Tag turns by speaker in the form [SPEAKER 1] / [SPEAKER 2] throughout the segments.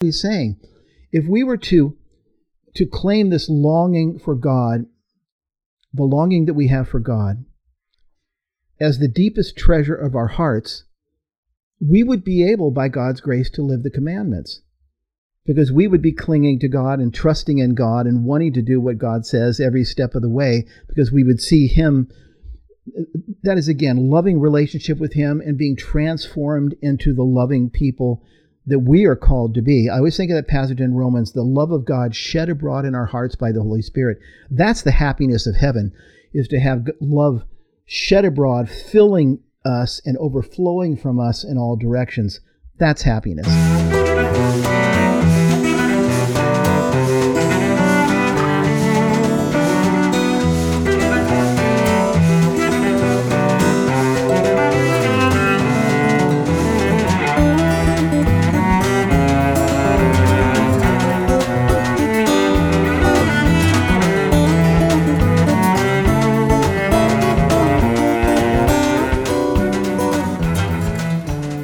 [SPEAKER 1] he's saying. If we were to to claim this longing for God, the longing that we have for God, as the deepest treasure of our hearts, we would be able, by God's grace, to live the commandments. Because we would be clinging to God and trusting in God and wanting to do what God says every step of the way, because we would see Him. That is, again, loving relationship with Him and being transformed into the loving people that we are called to be. I always think of that passage in Romans, the love of God shed abroad in our hearts by the Holy Spirit. That's the happiness of heaven, is to have love shed abroad, filling us and overflowing from us in all directions. That's happiness.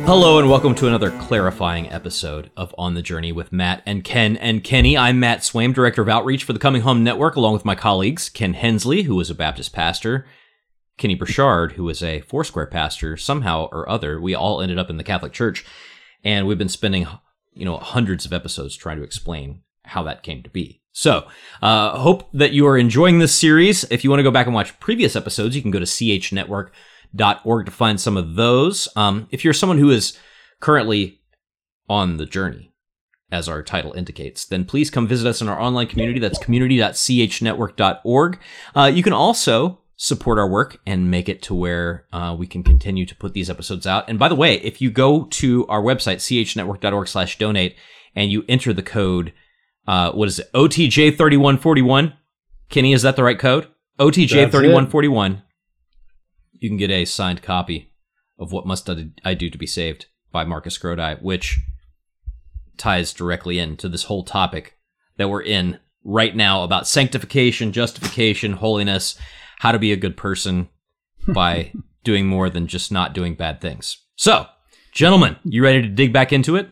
[SPEAKER 2] Hello and welcome to another clarifying episode of On the Journey with Matt and Ken and Kenny. I'm Matt Swaim, Director of Outreach for the Coming Home Network, along with my colleagues Ken Hensley, who is a Baptist pastor, Kenny Burchard, who is a Foursquare pastor. Somehow or other, we all ended up in the Catholic Church, and we've been spending, you know, hundreds of episodes trying to explain how that came to be. So, uh, hope that you are enjoying this series. If you want to go back and watch previous episodes, you can go to CHNetwork.com to find some of those. Um, if you're someone who is currently on the journey, as our title indicates, then please come visit us in our online community. That's community.chnetwork.org. Uh, you can also support our work and make it to where uh, we can continue to put these episodes out. And by the way, if you go to our website, chnetwork.org slash donate, and you enter the code, uh, what is it, OTJ3141, Kenny, is that the right code? OTJ3141 you can get a signed copy of What Must I Do to Be Saved by Marcus Grodi, which ties directly into this whole topic that we're in right now about sanctification, justification, holiness, how to be a good person by doing more than just not doing bad things. So, gentlemen, you ready to dig back into it?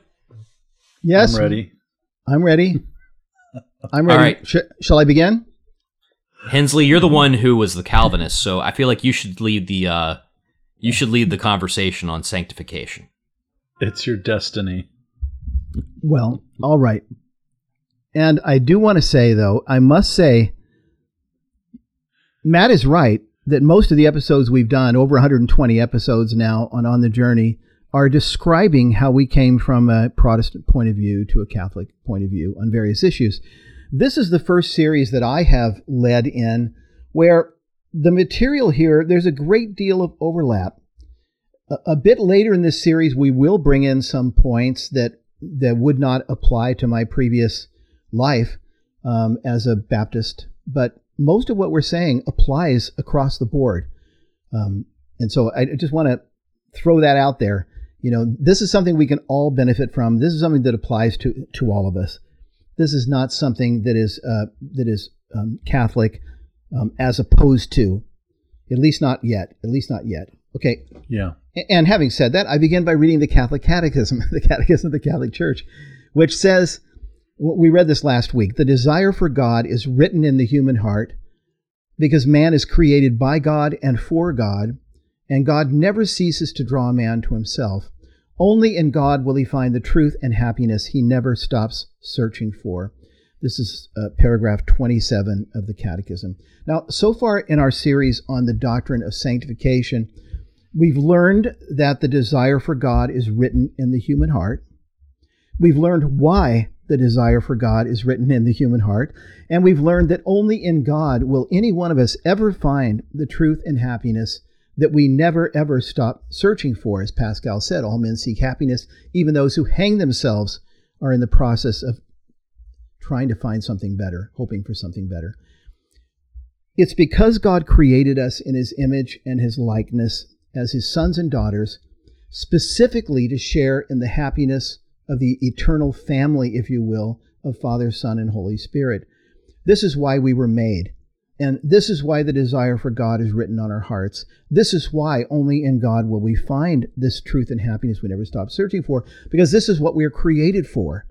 [SPEAKER 1] Yes.
[SPEAKER 3] I'm ready.
[SPEAKER 1] I'm ready. I'm ready.
[SPEAKER 2] All right.
[SPEAKER 1] Sh- shall I begin?
[SPEAKER 2] Hensley, you're the one who was the Calvinist, so I feel like you should lead the uh, you should lead the conversation on sanctification.
[SPEAKER 3] It's your destiny.
[SPEAKER 1] Well, all right. And I do want to say, though, I must say, Matt is right that most of the episodes we've done, over 120 episodes now on On the Journey, are describing how we came from a Protestant point of view to a Catholic point of view on various issues. This is the first series that I have led in where the material here, there's a great deal of overlap. A, a bit later in this series, we will bring in some points that, that would not apply to my previous life um, as a Baptist, but most of what we're saying applies across the board. Um, and so I just want to throw that out there. You know, this is something we can all benefit from. This is something that applies to, to all of us. This is not something that is uh, that is um, Catholic um, as opposed to, at least not yet. At least not yet. Okay.
[SPEAKER 3] Yeah.
[SPEAKER 1] And having said that, I begin by reading the Catholic Catechism, the Catechism of the Catholic Church, which says, we read this last week, the desire for God is written in the human heart because man is created by God and for God, and God never ceases to draw man to himself. Only in God will he find the truth and happiness he never stops searching for. This is uh, paragraph 27 of the Catechism. Now, so far in our series on the doctrine of sanctification, we've learned that the desire for God is written in the human heart. We've learned why the desire for God is written in the human heart. And we've learned that only in God will any one of us ever find the truth and happiness that we never ever stop searching for. As Pascal said, all men seek happiness, even those who hang themselves are in the process of trying to find something better, hoping for something better. It's because God created us in his image and his likeness as his sons and daughters, specifically to share in the happiness of the eternal family, if you will, of Father, Son, and Holy Spirit. This is why we were made. And this is why the desire for God is written on our hearts. This is why only in God will we find this truth and happiness we never stop searching for, because this is what we are created for.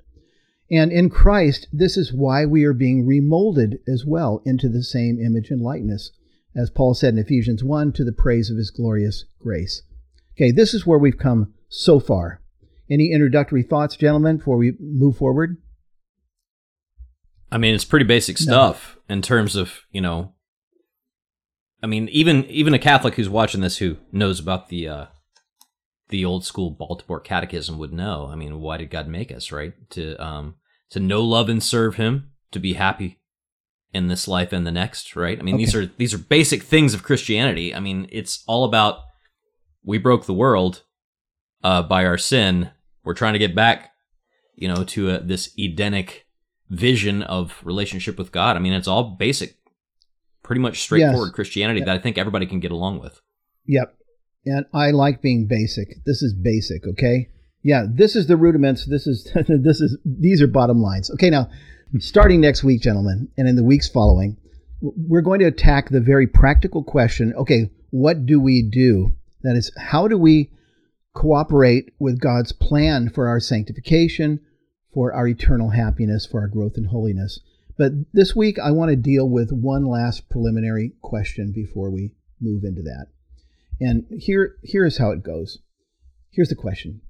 [SPEAKER 1] And in Christ, this is why we are being remolded as well into the same image and likeness, as Paul said in Ephesians 1, to the praise of his glorious grace. Okay, this is where we've come so far. Any introductory thoughts, gentlemen, before we move forward?
[SPEAKER 2] I mean, it's pretty basic stuff no. in terms of, you know, I mean, even even a Catholic who's watching this who knows about the uh, the old school Baltimore Catechism would know. I mean, why did God make us, right? To um to know, love, and serve Him, to be happy in this life and the next, right? I mean, okay. these are these are basic things of Christianity. I mean, it's all about we broke the world uh, by our sin. We're trying to get back, you know, to a, this Edenic vision of relationship with God. I mean, it's all basic, pretty much straightforward yes. Christianity that I think everybody can get along with.
[SPEAKER 1] Yep. And I like being basic. This is basic, okay? Yeah, this is the rudiments. This is this is these are bottom lines. Okay, now starting next week, gentlemen, and in the weeks following, we're going to attack the very practical question. Okay, what do we do? That is, how do we cooperate with God's plan for our sanctification, for our eternal happiness, for our growth in holiness? But this week, I want to deal with one last preliminary question before we move into that. And here, here is how it goes. Here's the question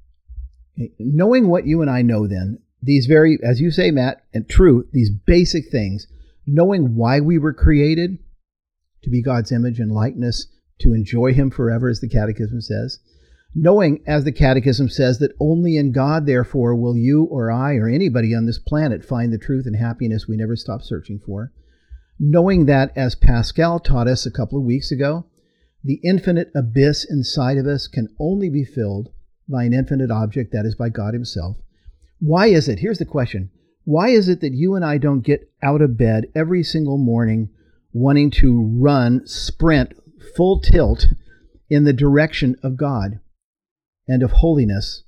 [SPEAKER 1] Knowing what you and I know, then, these very, as you say, Matt, and true, these basic things, knowing why we were created to be God's image and likeness, to enjoy Him forever, as the Catechism says, knowing, as the Catechism says, that only in God, therefore, will you or I or anybody on this planet find the truth and happiness we never stop searching for, knowing that, as Pascal taught us a couple of weeks ago, the infinite abyss inside of us can only be filled by an infinite object, that is, by God Himself. Why is it? Here's the question Why is it that you and I don't get out of bed every single morning wanting to run, sprint, full tilt in the direction of God and of holiness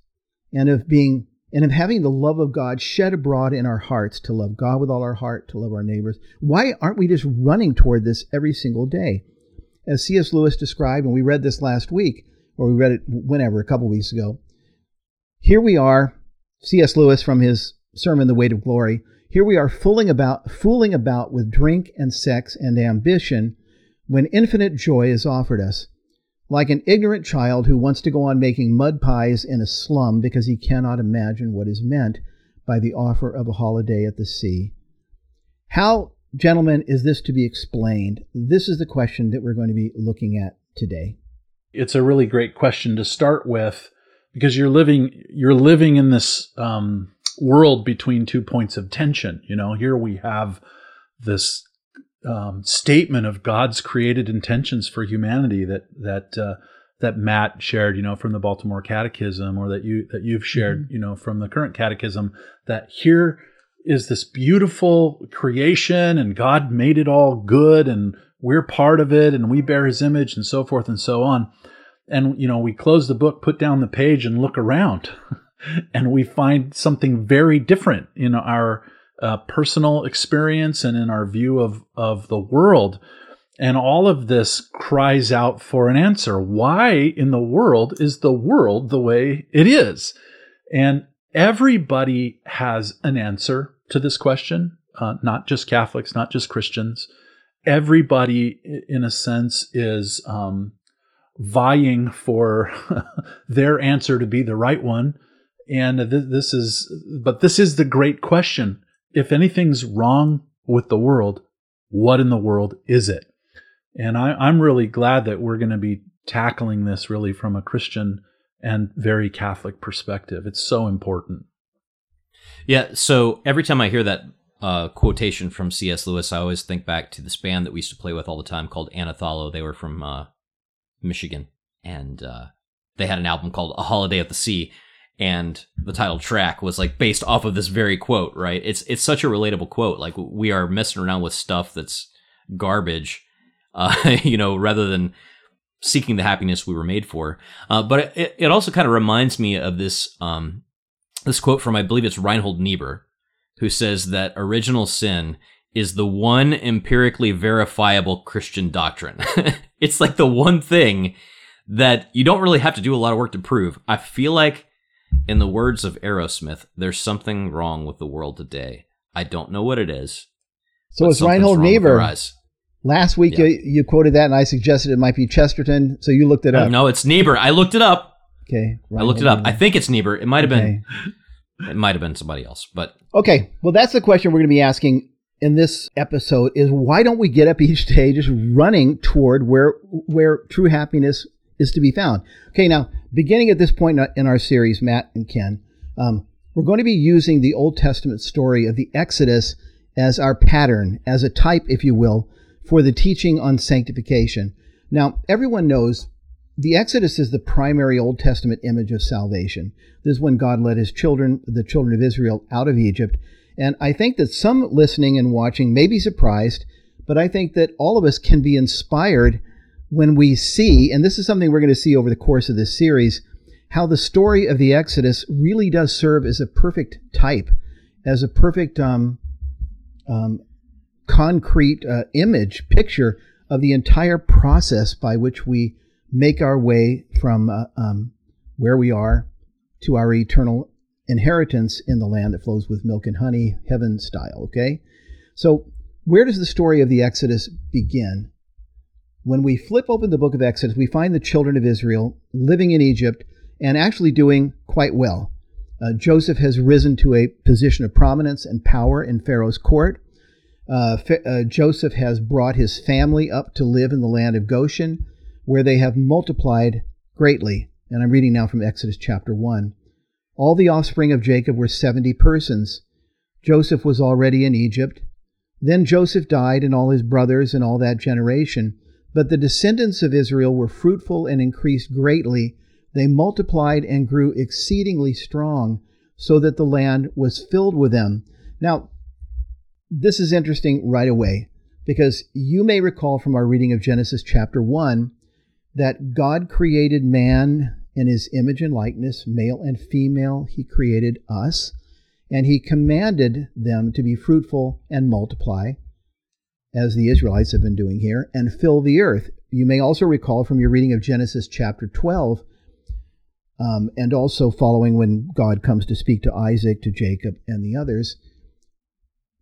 [SPEAKER 1] and of being and of having the love of God shed abroad in our hearts to love God with all our heart, to love our neighbors? Why aren't we just running toward this every single day? As C.S. Lewis described, and we read this last week, or we read it whenever, a couple weeks ago. Here we are, C.S. Lewis from his sermon, The Weight of Glory. Here we are fooling about, fooling about with drink and sex and ambition when infinite joy is offered us. Like an ignorant child who wants to go on making mud pies in a slum because he cannot imagine what is meant by the offer of a holiday at the sea. How, gentlemen, is this to be explained? This is the question that we're going to be looking at today
[SPEAKER 3] it's a really great question to start with because you're living you're living in this um, world between two points of tension. You know, here we have this um, statement of God's created intentions for humanity that that uh, that Matt shared, you know, from the Baltimore Catechism, or that you that you've shared, mm-hmm. you know, from the current Catechism. That here is this beautiful creation, and God made it all good, and we're part of it and we bear his image and so forth and so on. And, you know, we close the book, put down the page and look around and we find something very different in our uh, personal experience and in our view of, of the world. And all of this cries out for an answer. Why in the world is the world the way it is? And everybody has an answer to this question, uh, not just Catholics, not just Christians everybody, in a sense, is um, vying for their answer to be the right one. And th- this is, but this is the great question. If anything's wrong with the world, what in the world is it? And I, I'm really glad that we're going to be tackling this really from a Christian and very Catholic perspective. It's so important.
[SPEAKER 2] Yeah. So every time I hear that uh, quotation from C.S. Lewis, I always think back to this band that we used to play with all the time called Anathallo. They were from uh, Michigan, and uh, they had an album called A Holiday at the Sea, and the title track was like based off of this very quote. Right? It's it's such a relatable quote. Like we are messing around with stuff that's garbage, uh, you know, rather than seeking the happiness we were made for. Uh, but it, it also kind of reminds me of this um, this quote from I believe it's Reinhold Niebuhr who says that original sin is the one empirically verifiable Christian doctrine. it's like the one thing that you don't really have to do a lot of work to prove. I feel like In the words of Aerosmith, there's something wrong with the world today. I don't know what it is.
[SPEAKER 1] So it's Reinhold Niebuhr. Last week
[SPEAKER 2] Yeah.
[SPEAKER 1] you, you quoted that, and I suggested it might be Chesterton. So you looked it uh, up.
[SPEAKER 2] No, it's Niebuhr. I looked it up.
[SPEAKER 1] Okay,
[SPEAKER 2] I looked it up. I think it's Niebuhr. It might have
[SPEAKER 1] Okay.
[SPEAKER 2] been. It might have been somebody else, but
[SPEAKER 1] Okay, well, that's the question we're going to be asking in this episode: is why don't we get up each day just running toward where where true happiness is to be found? Okay, now beginning at this point in our- series, Matt and Ken, um, we're going to be using the Old Testament story of the Exodus as our pattern, as a type, if you will, for the teaching on sanctification. Now, everyone knows the Exodus is the primary Old Testament image of salvation. This is when God led his children, the children of Israel, out of Egypt. And I think that some listening and watching may be surprised, but I think that all of us can be inspired when we see, and this is something we're going to see over the course of this series, how the story of the Exodus really does serve as a perfect type, as a perfect um, um, concrete uh, image, picture of the entire process by which we make our way from uh, um, where we are to our eternal inheritance in the land that flows with milk and honey, heaven style. Okay? So, where does the story of the Exodus begin? When we flip open the book of Exodus, we find the children of Israel living in Egypt and actually doing quite well. Uh, Joseph has risen to a position of prominence and power in Pharaoh's court. Uh, uh, Joseph has brought his family up to live in the land of Goshen, where they have multiplied greatly. And I'm reading now from Exodus chapter 1. All the offspring of Jacob were 70 persons. Joseph was already in Egypt. Then Joseph died, and all his brothers, and all that generation. But the descendants of Israel were fruitful and increased greatly. They multiplied and grew exceedingly strong, so that the land was filled with them. Now, this is interesting right away, because you may recall from our reading of Genesis chapter 1 that God created man in his image and likeness, male and female, he created us, and he commanded them to be fruitful and multiply, as the Israelites have been doing here, and fill the earth. You may also recall from your reading of Genesis chapter 12, um, and also following when God comes to speak to Isaac, to Jacob, and the others,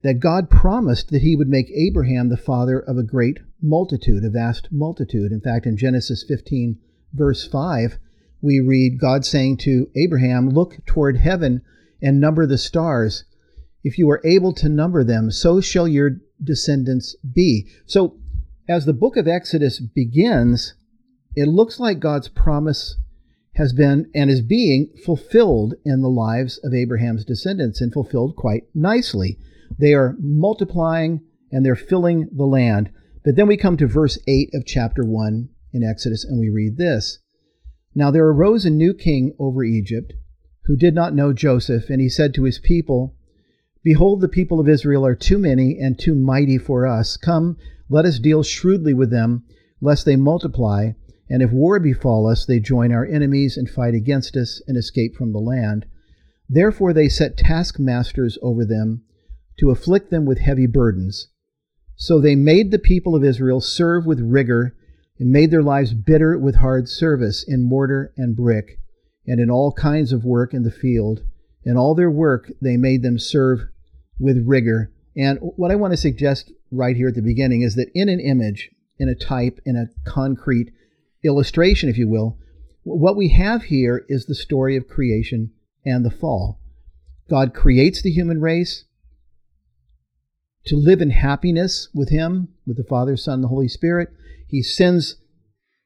[SPEAKER 1] that God promised that he would make Abraham the father of a great multitude, a vast multitude. In fact, in Genesis 15, verse 5, we read God saying to Abraham, Look toward heaven and number the stars. If you are able to number them, so shall your descendants be. So, as the book of Exodus begins, it looks like God's promise has been and is being fulfilled in the lives of Abraham's descendants and fulfilled quite nicely. They are multiplying and they're filling the land. But then we come to verse 8 of chapter 1 in Exodus and we read this Now there arose a new king over Egypt who did not know Joseph, and he said to his people, Behold, the people of Israel are too many and too mighty for us. Come, let us deal shrewdly with them, lest they multiply. And if war befall us, they join our enemies and fight against us and escape from the land. Therefore they set taskmasters over them to afflict them with heavy burdens. So they made the people of Israel serve with rigor and made their lives bitter with hard service in mortar and brick and in all kinds of work in the field. In all their work they made them serve with rigor. And what I want to suggest right here at the beginning is that in an image, in a type, in a concrete illustration, if you will, what we have here is the story of creation and the fall. God creates the human race to live in happiness with Him, with the Father, Son, and the Holy Spirit. He sends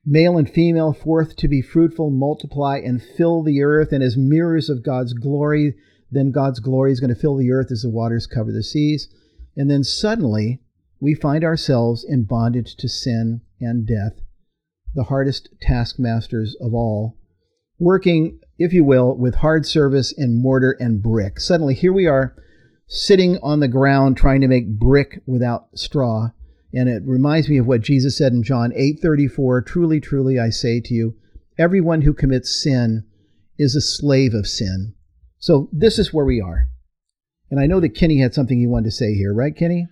[SPEAKER 1] male and female forth to be fruitful, multiply, and fill the earth. And as mirrors of God's glory, then God's glory is going to fill the earth as the waters cover the seas. And then suddenly, we find ourselves in bondage to sin and death, the hardest taskmasters of all, working, if you will, with hard service in mortar and brick. Suddenly, here we are sitting on the ground trying to make brick without straw. And it reminds me of what Jesus said in John 8:34, "Truly, truly I say to you, everyone who commits sin is a slave of sin." So this is where we are. And I know that Kenny had something he wanted to say here, right, Kenny?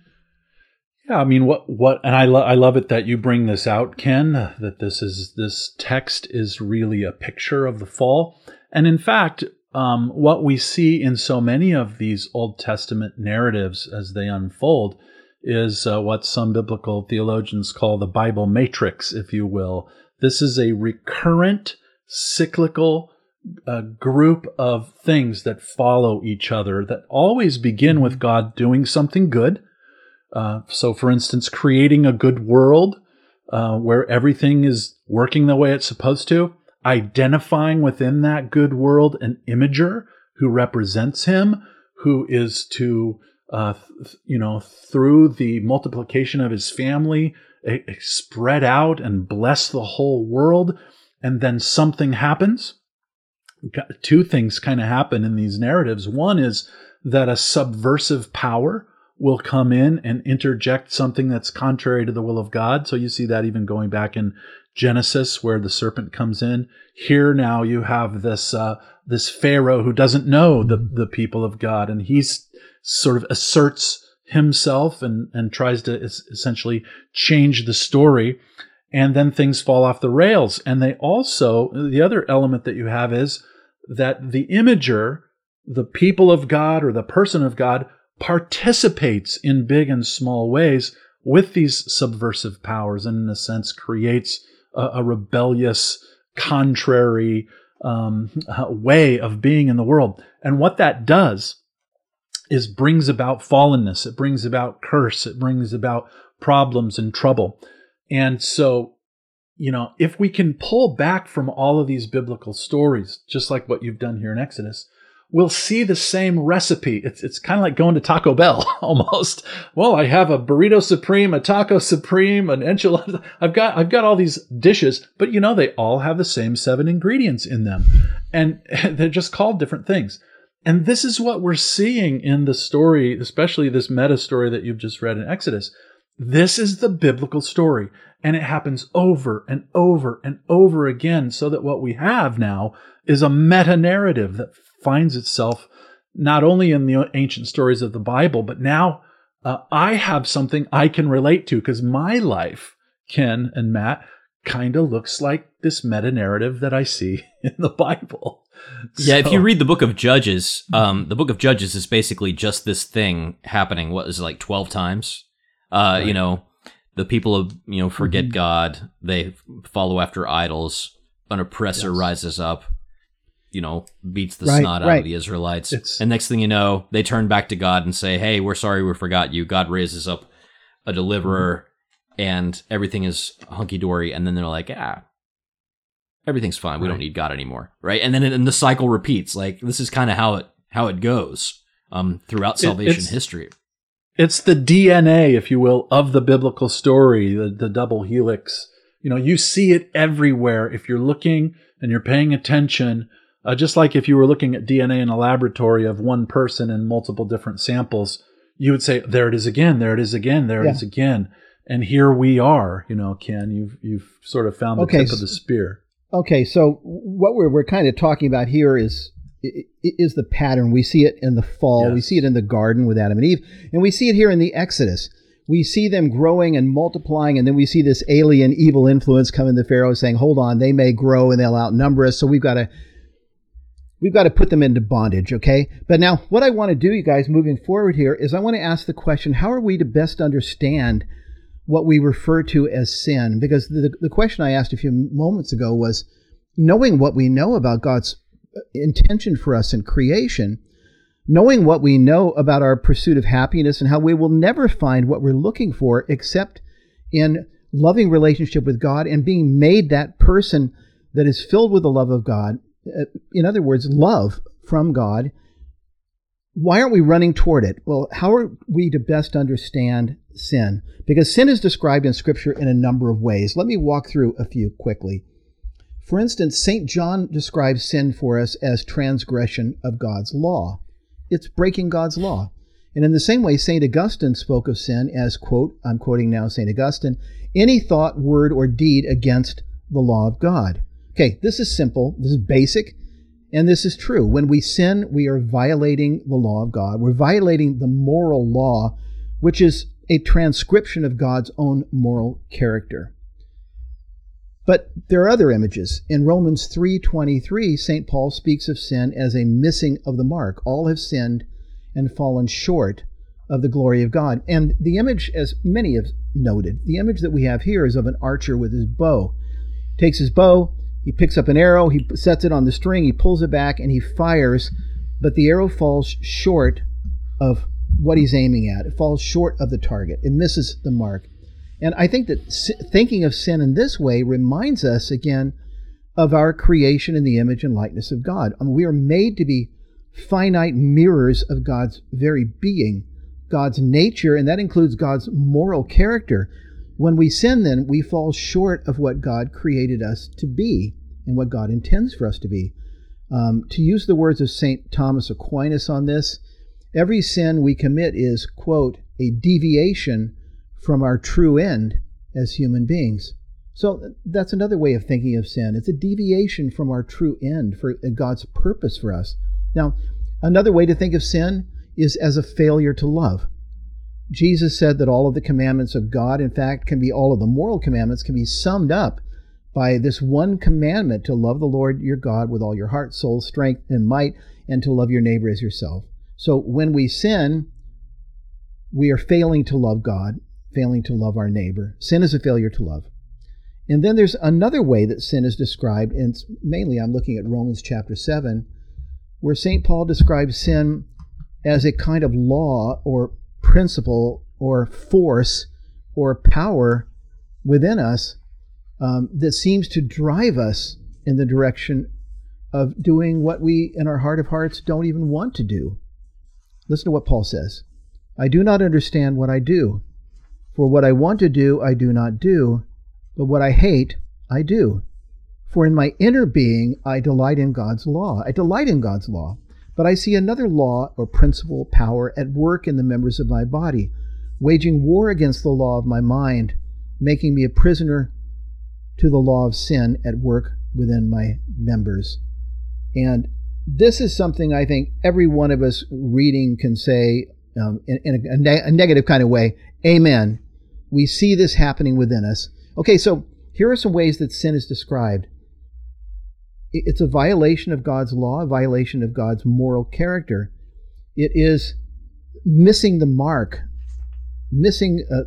[SPEAKER 3] Yeah, I mean, what what, and I lo- I love it that you bring this out, Ken. That this is this text is really a picture of the fall, and in fact, um, what we see in so many of these Old Testament narratives as they unfold is uh, what some biblical theologians call the Bible matrix, if you will. This is a recurrent, cyclical uh, group of things that follow each other that always begin with God doing something good. Uh, so, for instance, creating a good world uh, where everything is working the way it's supposed to identifying within that good world an imager who represents him, who is to, uh, th- you know, through the multiplication of his family, a- a spread out and bless the whole world. And then something happens. Two things kind of happen in these narratives. One is that a subversive power will come in and interject something that's contrary to the will of God. So you see that even going back in Genesis, where the serpent comes in. Here now you have this uh, this Pharaoh who doesn't know the the people of God, and he's sort of asserts himself and and tries to essentially change the story, and then things fall off the rails. And they also the other element that you have is that the imager, the people of God or the person of God, participates in big and small ways with these subversive powers, and in a sense creates a, a rebellious, contrary um, way of being in the world. And what that does is brings about fallenness, it brings about curse, it brings about problems and trouble. And so, you know, if we can pull back from all of these biblical stories, just like what you've done here in Exodus, we'll see the same recipe. It's, it's kind of like going to Taco Bell almost. Well, I have a burrito supreme, a taco supreme, an enchilada. I've got, I've got all these dishes, but you know, they all have the same seven ingredients in them and they're just called different things. And this is what we're seeing in the story, especially this meta story that you've just read in Exodus. This is the biblical story, and it happens over and over and over again, so that what we have now is a meta narrative that finds itself not only in the ancient stories of the Bible, but now uh, I have something I can relate to because my life, Ken and Matt, kind of looks like this meta narrative that I see in the Bible.
[SPEAKER 2] Yeah, so. if you read the book of Judges, um, the book of Judges is basically just this thing happening. What is it, like twelve times? Uh, right. You know, the people of you know forget mm-hmm. God, they follow after idols. An oppressor yes. rises up you know, beats the right, snot out of the Israelites. It's, and next thing you know, they turn back to God and say, Hey, we're sorry we forgot you. God raises up a deliverer mm-hmm. and everything is hunky dory. And then they're like, Ah, everything's fine. We right. don't need God anymore. Right. And then and the cycle repeats. Like this is kind of how it, how it goes, um, throughout salvation it, history.
[SPEAKER 3] It's the DNA, if you will, of the biblical story, the, the double helix. You know, you see it everywhere. If you're looking and you're paying attention, uh, just like if you were looking at DNA in a laboratory of one person and multiple different samples, you would say, "There it is again. There it is again. There yeah. it is again." And here we are. You know, Ken, you've you've sort of found the okay, tip of the spear.
[SPEAKER 1] Okay, so what we're we're kind of talking about here is is the pattern. We see it in the fall. Yes. We see it in the garden with Adam and Eve, and we see it here in the Exodus. We see them growing and multiplying, and then we see this alien evil influence come in the Pharaoh saying, "Hold on, they may grow and they'll outnumber us, so we've got to We've got to put them into bondage, okay? But now, what I want to do, you guys, moving forward here, is I want to ask the question how are we to best understand what we refer to as sin? Because the, the question I asked a few moments ago was knowing what we know about God's intention for us in creation, knowing what we know about our pursuit of happiness and how we will never find what we're looking for except in loving relationship with God and being made that person that is filled with the love of God uh, in other words, love from God. Why aren't we running toward it? Well, how are we to best understand sin? Because sin is described in Scripture in a number of ways. Let me walk through a few quickly. For instance, St. John describes sin for us as transgression of God's law. It's breaking God's law. And in the same way, St. Augustine spoke of sin as, quote, I'm quoting now St. Augustine, any thought, word, or deed against the law of God. Okay, this is simple, this is basic, and this is true. When we sin, we are violating the law of God. We're violating the moral law, which is a transcription of God's own moral character. But there are other images. In Romans 3:23, St. Paul speaks of sin as a missing of the mark. All have sinned and fallen short of the glory of God. And the image, as many have noted, the image that we have here is of an archer with his bow. Takes his bow, he picks up an arrow, he sets it on the string, he pulls it back, and he fires, but the arrow falls short of what he's aiming at. It falls short of the target. It misses the mark. And I think that thinking of sin in this way reminds us again of our creation in the image and likeness of God. I mean, we are made to be finite mirrors of God's very being, God's nature, and that includes God's moral character. When we sin, then, we fall short of what God created us to be and what God intends for us to be. Um, to use the words of St. Thomas Aquinas on this, every sin we commit is, quote, a deviation from our true end as human beings. So that's another way of thinking of sin. It's a deviation from our true end for God's purpose for us. Now, another way to think of sin is as a failure to love. Jesus said that all of the commandments of God, in fact, can be all of the moral commandments, can be summed up by this one commandment to love the Lord your God with all your heart, soul, strength, and might, and to love your neighbor as yourself. So when we sin, we are failing to love God failing to love our neighbor. Sin is a failure to love. And then there's another way that sin is described, and mainly I'm looking at Romans chapter 7, where St. Paul describes sin as a kind of law or principle or force or power within us um, that seems to drive us in the direction of doing what we, in our heart of hearts, don't even want to do. Listen to what Paul says I do not understand what I do. For what I want to do, I do not do, but what I hate, I do. For in my inner being, I delight in God's law. I delight in God's law. But I see another law or principle, power at work in the members of my body, waging war against the law of my mind, making me a prisoner to the law of sin at work within my members. And this is something I think every one of us reading can say um, in, in a, a, ne- a negative kind of way, Amen. We see this happening within us. Okay, so here are some ways that sin is described it's a violation of God's law, a violation of God's moral character. It is missing the mark, missing uh,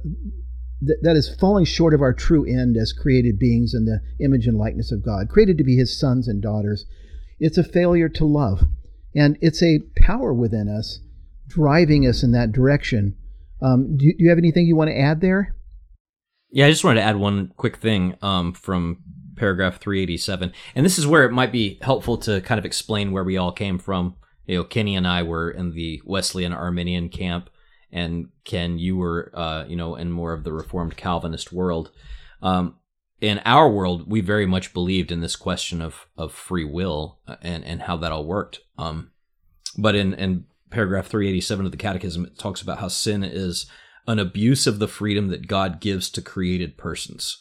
[SPEAKER 1] th- that is falling short of our true end as created beings in the image and likeness of God, created to be His sons and daughters. It's a failure to love, and it's a power within us driving us in that direction. Um, do, do, you have anything you want to add there?
[SPEAKER 2] Yeah, I just wanted to add one quick thing um, from paragraph 387. And this is where it might be helpful to kind of explain where we all came from. You know, Kenny and I were in the Wesleyan Arminian camp, and Ken, you were, uh, you know, in more of the Reformed Calvinist world. Um, in our world, we very much believed in this question of, of free will uh, and, and how that all worked. Um, but in, in paragraph 387 of the Catechism, it talks about how sin is an abuse of the freedom that God gives to created persons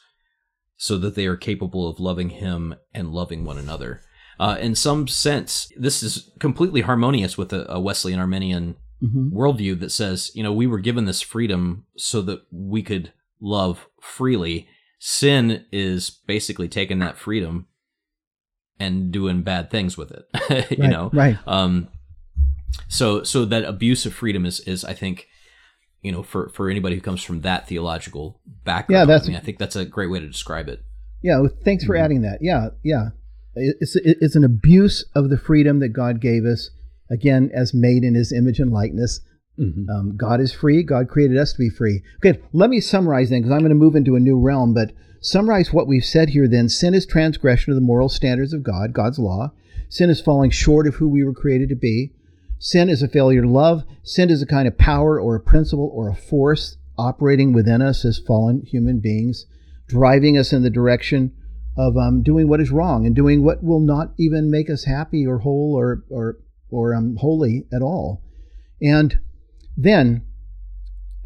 [SPEAKER 2] so that they are capable of loving Him and loving one another. Uh, in some sense, this is completely harmonious with a, a Wesleyan Arminian mm-hmm. worldview that says, you know, we were given this freedom so that we could love freely. Sin is basically taking that freedom and doing bad things with it. you
[SPEAKER 1] right,
[SPEAKER 2] know,
[SPEAKER 1] right?
[SPEAKER 2] Um, so so that abuse of freedom is is I think you know for for anybody who comes from that theological background.
[SPEAKER 1] Yeah, that's.
[SPEAKER 2] I, mean, I think that's a great way to describe it.
[SPEAKER 1] Yeah, well, thanks for mm-hmm. adding that. Yeah, yeah, it's it's an abuse of the freedom that God gave us. Again, as made in His image and likeness. Mm-hmm. Um, God is free. God created us to be free. Okay, let me summarize then, because I'm going to move into a new realm. But summarize what we've said here. Then, sin is transgression of the moral standards of God, God's law. Sin is falling short of who we were created to be. Sin is a failure to love. Sin is a kind of power or a principle or a force operating within us as fallen human beings, driving us in the direction of um, doing what is wrong and doing what will not even make us happy or whole or or or um, holy at all. And then,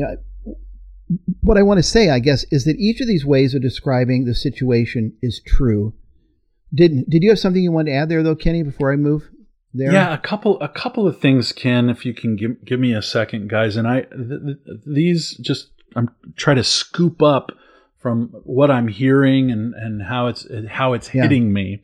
[SPEAKER 1] uh, what I want to say, I guess, is that each of these ways of describing the situation is true. Did Did you have something you wanted to add there, though, Kenny? Before I move there?
[SPEAKER 3] Yeah, a couple a couple of things, Ken. If you can give give me a second, guys, and I th- th- these just I'm try to scoop up from what I'm hearing and, and how it's how it's
[SPEAKER 1] Yeah.
[SPEAKER 3] hitting me.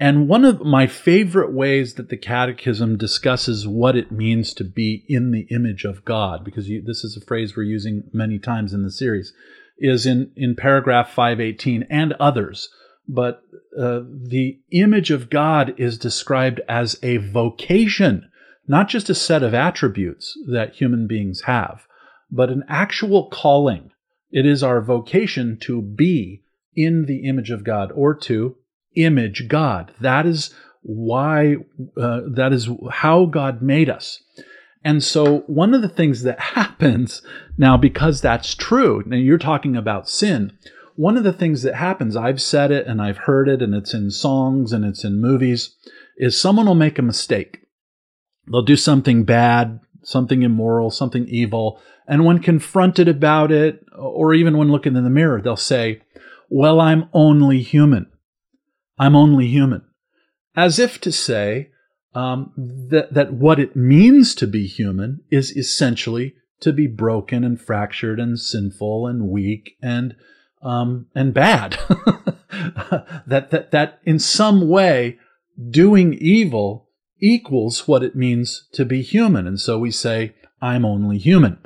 [SPEAKER 3] And one of my favorite ways that the Catechism discusses what it means to be in the image of God, because you, this is a phrase we're using many times in the series, is in, in paragraph 518 and others. But uh, the image of God is described as a vocation, not just a set of attributes that human beings have, but an actual calling. It is our vocation to be in the image of God or to image God. That is why, uh, that is how God made us. And so, one of the things that happens now, because that's true, now you're talking about sin. One of the things that happens, I've said it and I've heard it, and it's in songs and it's in movies, is someone will make a mistake. They'll do something bad, something immoral, something evil. And when confronted about it, or even when looking in the mirror, they'll say, Well, I'm only human. I'm only human. As if to say um, that, that what it means to be human is essentially to be broken and fractured and sinful and weak and um, and bad. that, that that in some way doing evil equals what it means to be human. And so we say, I'm only human.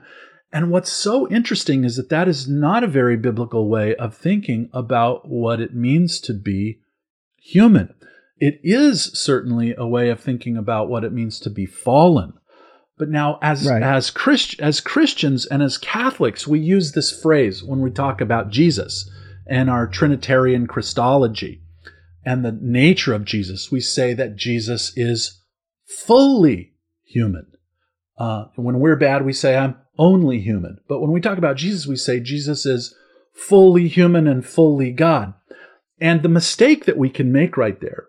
[SPEAKER 3] And what's so interesting is that that is not a very biblical way of thinking about what it means to be human. It is certainly a way of thinking about what it means to be fallen. But now, as
[SPEAKER 1] Right.
[SPEAKER 3] as Christ, as Christians and as Catholics, we use this phrase when we talk about Jesus and our Trinitarian Christology and the nature of Jesus. We say that Jesus is fully human. Uh, when we're bad, we say I'm only human. But when we talk about Jesus, we say Jesus is fully human and fully God. And the mistake that we can make right there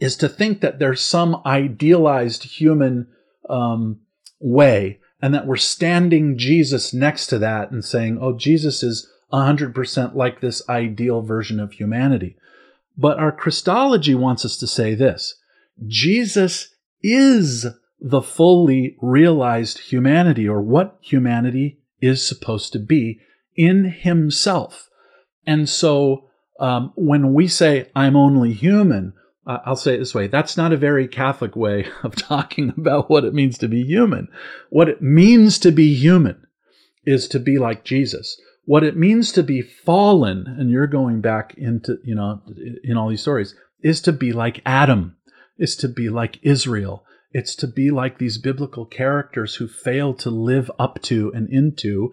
[SPEAKER 3] is to think that there's some idealized human um, way and that we're standing Jesus next to that and saying, oh, Jesus is 100% like this ideal version of humanity. But our Christology wants us to say this Jesus is the fully realized humanity, or what humanity is supposed to be in himself. And so um, when we say, I'm only human, uh, I'll say it this way that's not a very Catholic way of talking about what it means to be human. What it means to be human is to be like Jesus. What it means to be fallen, and you're going back into, you know, in all these stories, is to be like Adam, is to be like Israel. It's to be like these biblical characters who fail to live up to and into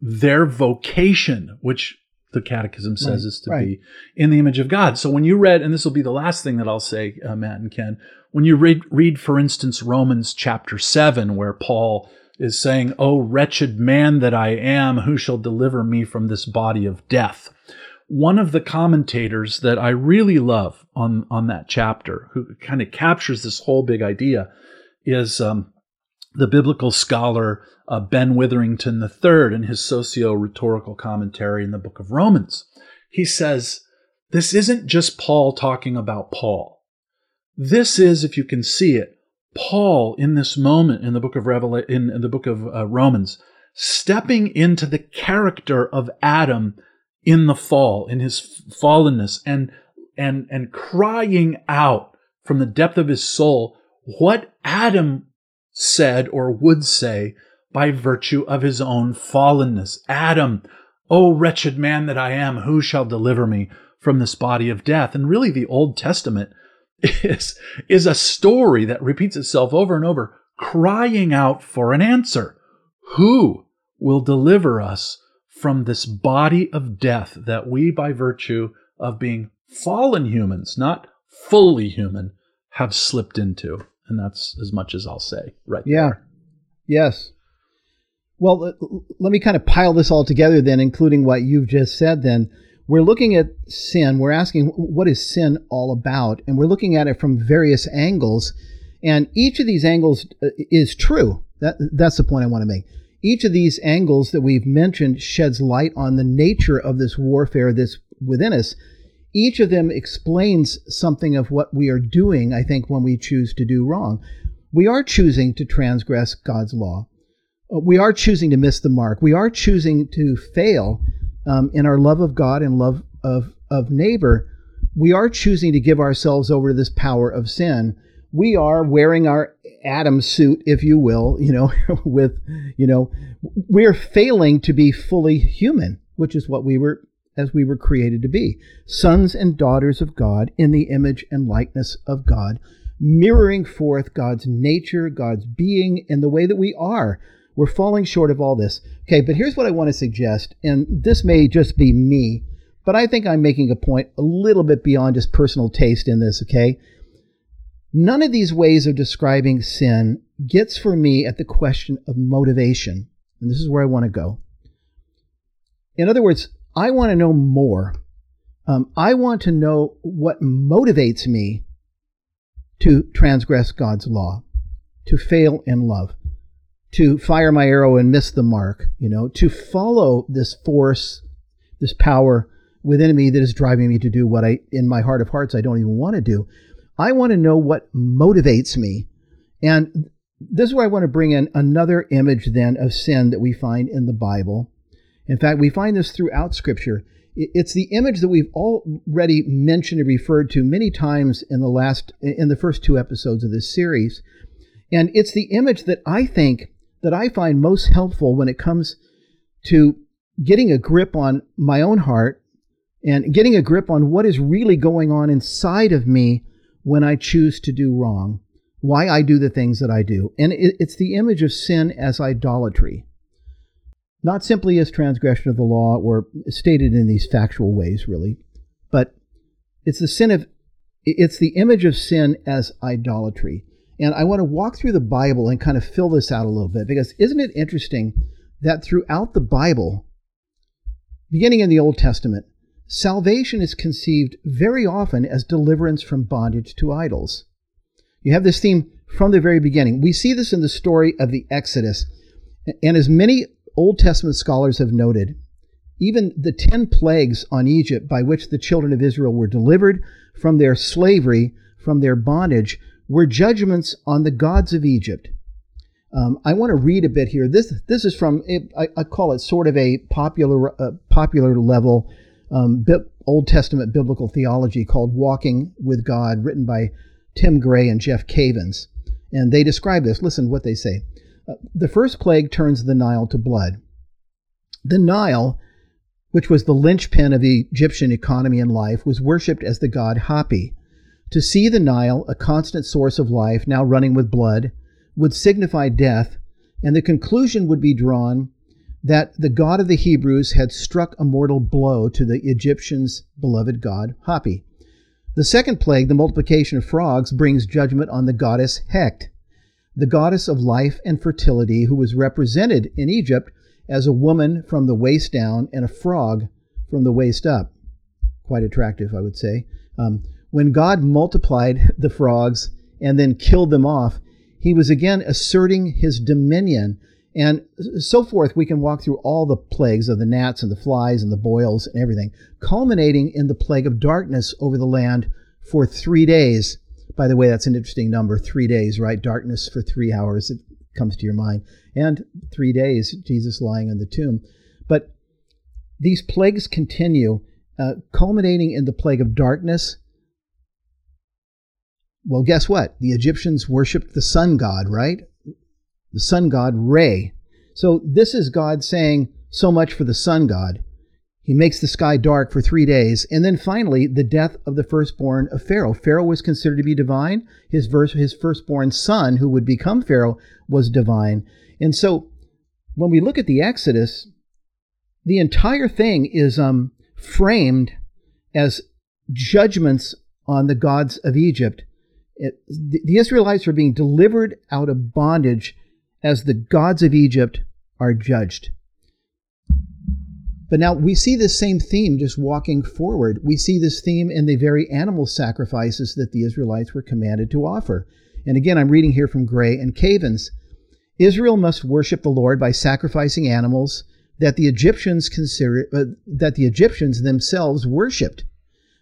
[SPEAKER 3] their vocation, which the Catechism says
[SPEAKER 1] Right,
[SPEAKER 3] is to
[SPEAKER 1] right.
[SPEAKER 3] be in the image of God. So when you read, and this will be the last thing that I'll say, uh, Matt and Ken, when you read, read, for instance, Romans chapter 7, where Paul is saying, Oh, wretched man that I am, who shall deliver me from this body of death? One of the commentators that I really love on, on that chapter, who kind of captures this whole big idea, is um, the biblical scholar uh, Ben Witherington III in his socio rhetorical commentary in the book of Romans. He says, This isn't just Paul talking about Paul. This is, if you can see it, Paul in this moment in the book of Revela- in, in the book of uh, Romans, stepping into the character of Adam in the fall, in his fallenness, and and and crying out from the depth of his soul what Adam said or would say by virtue of his own fallenness. Adam, O wretched man that I am, who shall deliver me from this body of death? And really, the Old Testament is, is a story that repeats itself over and over, crying out for an answer. Who will deliver us from this body of death that we, by virtue of being fallen humans, not fully human, have slipped into? And that's as much as I'll say right
[SPEAKER 1] Yeah.
[SPEAKER 3] there.
[SPEAKER 1] Yes. Well, let me kind of pile this all together then, including what you've just said. Then we're looking at sin. We're asking, what is sin all about? And we're looking at it from various angles. And each of these angles uh, is true. That, that's the point I want to make. Each of these angles that we've mentioned sheds light on the nature of this warfare that's within us. Each of them explains something of what we are doing, I think, when we choose to do wrong. We are choosing to transgress God's law. Uh, We are choosing to miss the mark. We are choosing to fail um, in our love of God and love of, of neighbor, we are choosing to give ourselves over to this power of sin. We are wearing our Adam suit, if you will, you know, with, you know, we're failing to be fully human, which is what we were as we were created to be sons and daughters of God in the image and likeness of God, mirroring forth God's nature, God's being, and the way that we are. We're falling short of all this. Okay, but here's what I want to suggest, and this may just be me, but I think I'm making a point a little bit beyond just personal taste in this, okay? None of these ways of describing sin gets for me at the question of motivation. And this is where I want to go. In other words, I want to know more. Um, I want to know what motivates me to transgress God's law, to fail in love, to fire my arrow and miss the mark, you know, to follow this force, this power within me that is driving me to do what I, in my heart of hearts, I don't even want to do. I want to know what motivates me. And this is where I want to bring in another image then of sin that we find in the Bible. In fact, we find this throughout Scripture. It's the image that we've already mentioned and referred to many times in the last, in the first two episodes of this series. And it's the image that I think that I find most helpful when it comes to getting a grip on my own heart and getting a grip on what is really going on inside of me when I choose to do wrong, why I do the things that I do. And it's the image of sin as idolatry not simply as transgression of the law or stated in these factual ways, really, but it's the sin of it's the image of sin as idolatry. And I want to walk through the Bible and kind of fill this out a little bit because isn't it interesting that throughout the Bible, beginning in the Old Testament, salvation is conceived very often as deliverance from bondage to idols. You have this theme from the very beginning. We see this in the story of the Exodus. And as many Old Testament scholars have noted, even the 10 plagues on Egypt by which the children of Israel were delivered from their slavery, from their bondage, were judgments on the gods of Egypt. Um, I want to read a bit here. This this is from I, I call it sort of a popular uh, popular level um, Old Testament biblical theology called Walking with God, written by Tim Gray and Jeff Cavins, and they describe this. Listen what they say. The first plague turns the Nile to blood. The Nile, which was the linchpin of the Egyptian economy and life, was worshipped as the god Hapi. To see the Nile, a constant source of life, now running with blood, would signify death, and the conclusion would be drawn that the god of the Hebrews had struck a mortal blow to the Egyptians' beloved god Hapi. The second plague, the multiplication of frogs, brings judgment on the goddess Heqet the goddess of life and fertility, who was represented in Egypt as a woman from the waist down and a frog from the waist up. Quite attractive, I would say. Um, when God multiplied the frogs and then killed them off, he was again asserting his dominion and so forth. We can walk through all the plagues of the gnats and the flies and the boils and everything, culminating in the plague of darkness over the land for three days by the way, that's an interesting number three days, right? Darkness for three hours, it comes to your mind. And three days, Jesus lying in the tomb. But these plagues continue, uh, culminating in the plague of darkness. Well, guess what? The Egyptians worshiped the sun god, right? The sun god Re. So this is God saying, so much for the sun god. He makes the sky dark for three days. And then finally, the death of the firstborn of Pharaoh. Pharaoh was considered to be divine. His, verse, his firstborn son, who would become Pharaoh, was divine. And so when we look at the Exodus, the entire thing is um, framed as judgments on the gods of Egypt. It, the, Israelites are being delivered out of bondage as the gods of Egypt are judged. But now we see this same theme just walking forward. We see this theme in the very animal sacrifices that the Israelites were commanded to offer. And again, I'm reading here from Gray and Cavins. Israel must worship the Lord by sacrificing animals that the Egyptians consider uh, that the Egyptians themselves worshipped.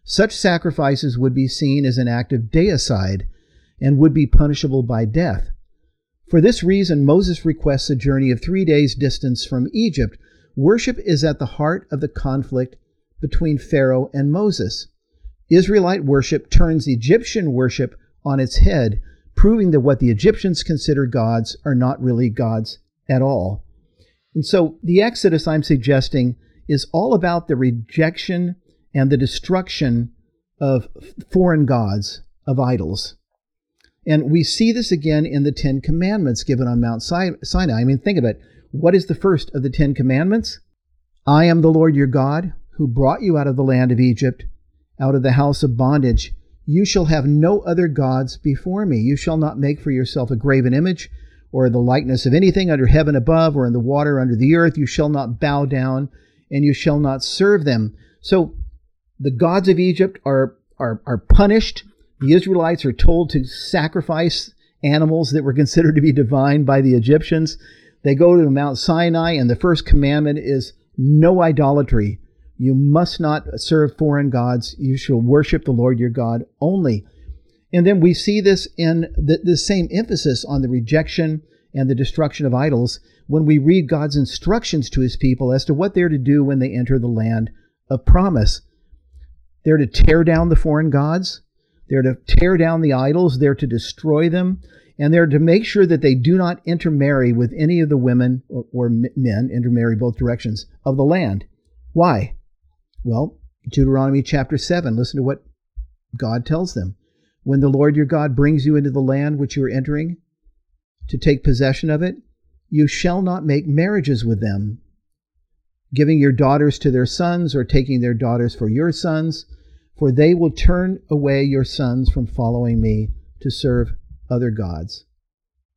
[SPEAKER 1] Such sacrifices would be seen as an act of deicide and would be punishable by death. For this reason, Moses requests a journey of three days' distance from Egypt worship is at the heart of the conflict between Pharaoh and Moses. Israelite worship turns Egyptian worship on its head, proving that what the Egyptians consider gods are not really gods at all. And so the Exodus I'm suggesting is all about the rejection and the destruction of foreign gods, of idols. And we see this again in the Ten Commandments given on Mount Sinai. I mean, think of it. What is the first of the Ten Commandments? I am the Lord your God, who brought you out of the land of Egypt, out of the house of bondage. You shall have no other gods before me. You shall not make for yourself a graven image, or the likeness of anything under heaven above, or in the water under the earth. You shall not bow down, and you shall not serve them. So the gods of Egypt are, are, are punished the Israelites are told to sacrifice animals that were considered to be divine by the Egyptians. They go to Mount Sinai, and the first commandment is no idolatry. You must not serve foreign gods. You shall worship the Lord your God only. And then we see this in the, the same emphasis on the rejection and the destruction of idols when we read God's instructions to his people as to what they're to do when they enter the land of promise. They're to tear down the foreign gods. They're to tear down the idols, they're to destroy them, and they're to make sure that they do not intermarry with any of the women or, or men, intermarry both directions, of the land. Why? Well, Deuteronomy chapter 7, listen to what God tells them. When the Lord your God brings you into the land which you are entering to take possession of it, you shall not make marriages with them, giving your daughters to their sons or taking their daughters for your sons for they will turn away your sons from following me to serve other gods.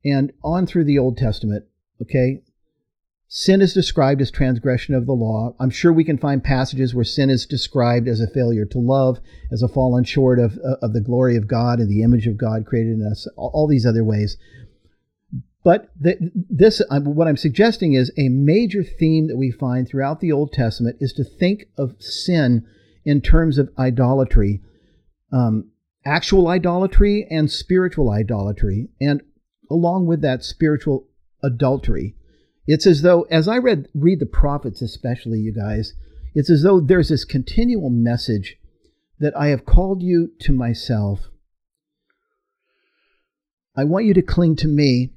[SPEAKER 1] And on through the Old Testament, okay? Sin is described as transgression of the law. I'm sure we can find passages where sin is described as a failure to love, as a fallen short of, of the glory of God and the image of God created in us, all these other ways. But the, this, what I'm suggesting is a major theme that we find throughout the Old Testament is to think of sin in terms of idolatry um, actual idolatry and spiritual idolatry, and along with that, spiritual adultery. It's as though, as I read, read the prophets, especially you guys, it's as though there's this continual message that I have called you to myself. I want you to cling to me.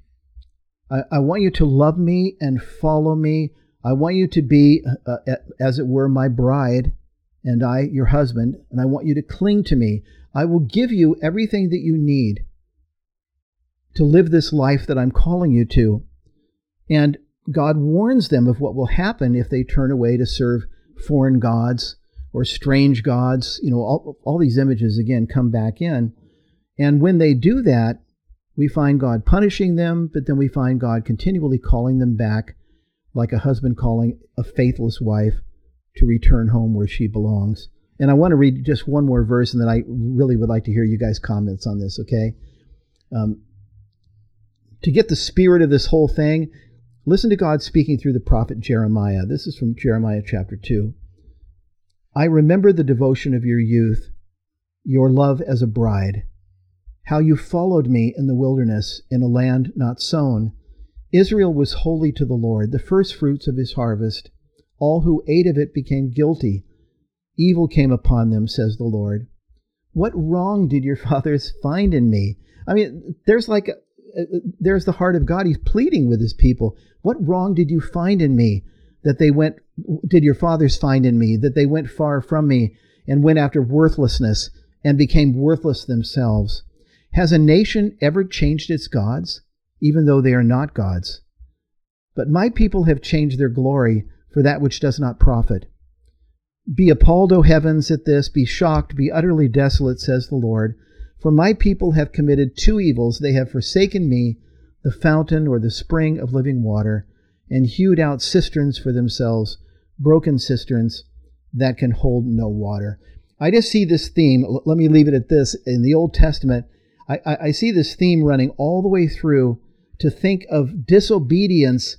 [SPEAKER 1] I, I want you to love me and follow me. I want you to be, uh, uh as it were, my bride and I, your husband, and I want you to cling to me. I will give you everything that you need to live this life that I'm calling you to. And God warns them of what will happen if they turn away to serve foreign gods or strange gods. You know, all, all these images again come back in. And when they do that, we find God punishing them, but then we find God continually calling them back, like a husband calling a faithless wife to return home where she belongs. And I want to read just one more verse, and then I really would like to hear you guys' comments on this, okay? Um, to get the spirit of this whole thing, listen to God speaking through the prophet Jeremiah. This is from Jeremiah chapter 2. I remember the devotion of your youth, your love as a bride, how you followed me in the wilderness in a land not sown. Israel was holy to the Lord, the first fruits of his harvest. All who ate of it became guilty. Evil came upon them, says the Lord. What wrong did your fathers find in me? I mean, there's like, a, a, there's the heart of God. He's pleading with his people. What wrong did you find in me that they went, did your fathers find in me that they went far from me and went after worthlessness and became worthless themselves? Has a nation ever changed its gods, even though they are not gods? But my people have changed their glory for that which does not profit. Be appalled, O heavens, at this, be shocked, be utterly desolate, says the Lord. For my people have committed two evils. They have forsaken me, the fountain or the spring of living water, and hewed out cisterns for themselves, broken cisterns that can hold no water. I just see this theme. Let me leave it at this. In the Old Testament, I, I, I see this theme running all the way through to think of disobedience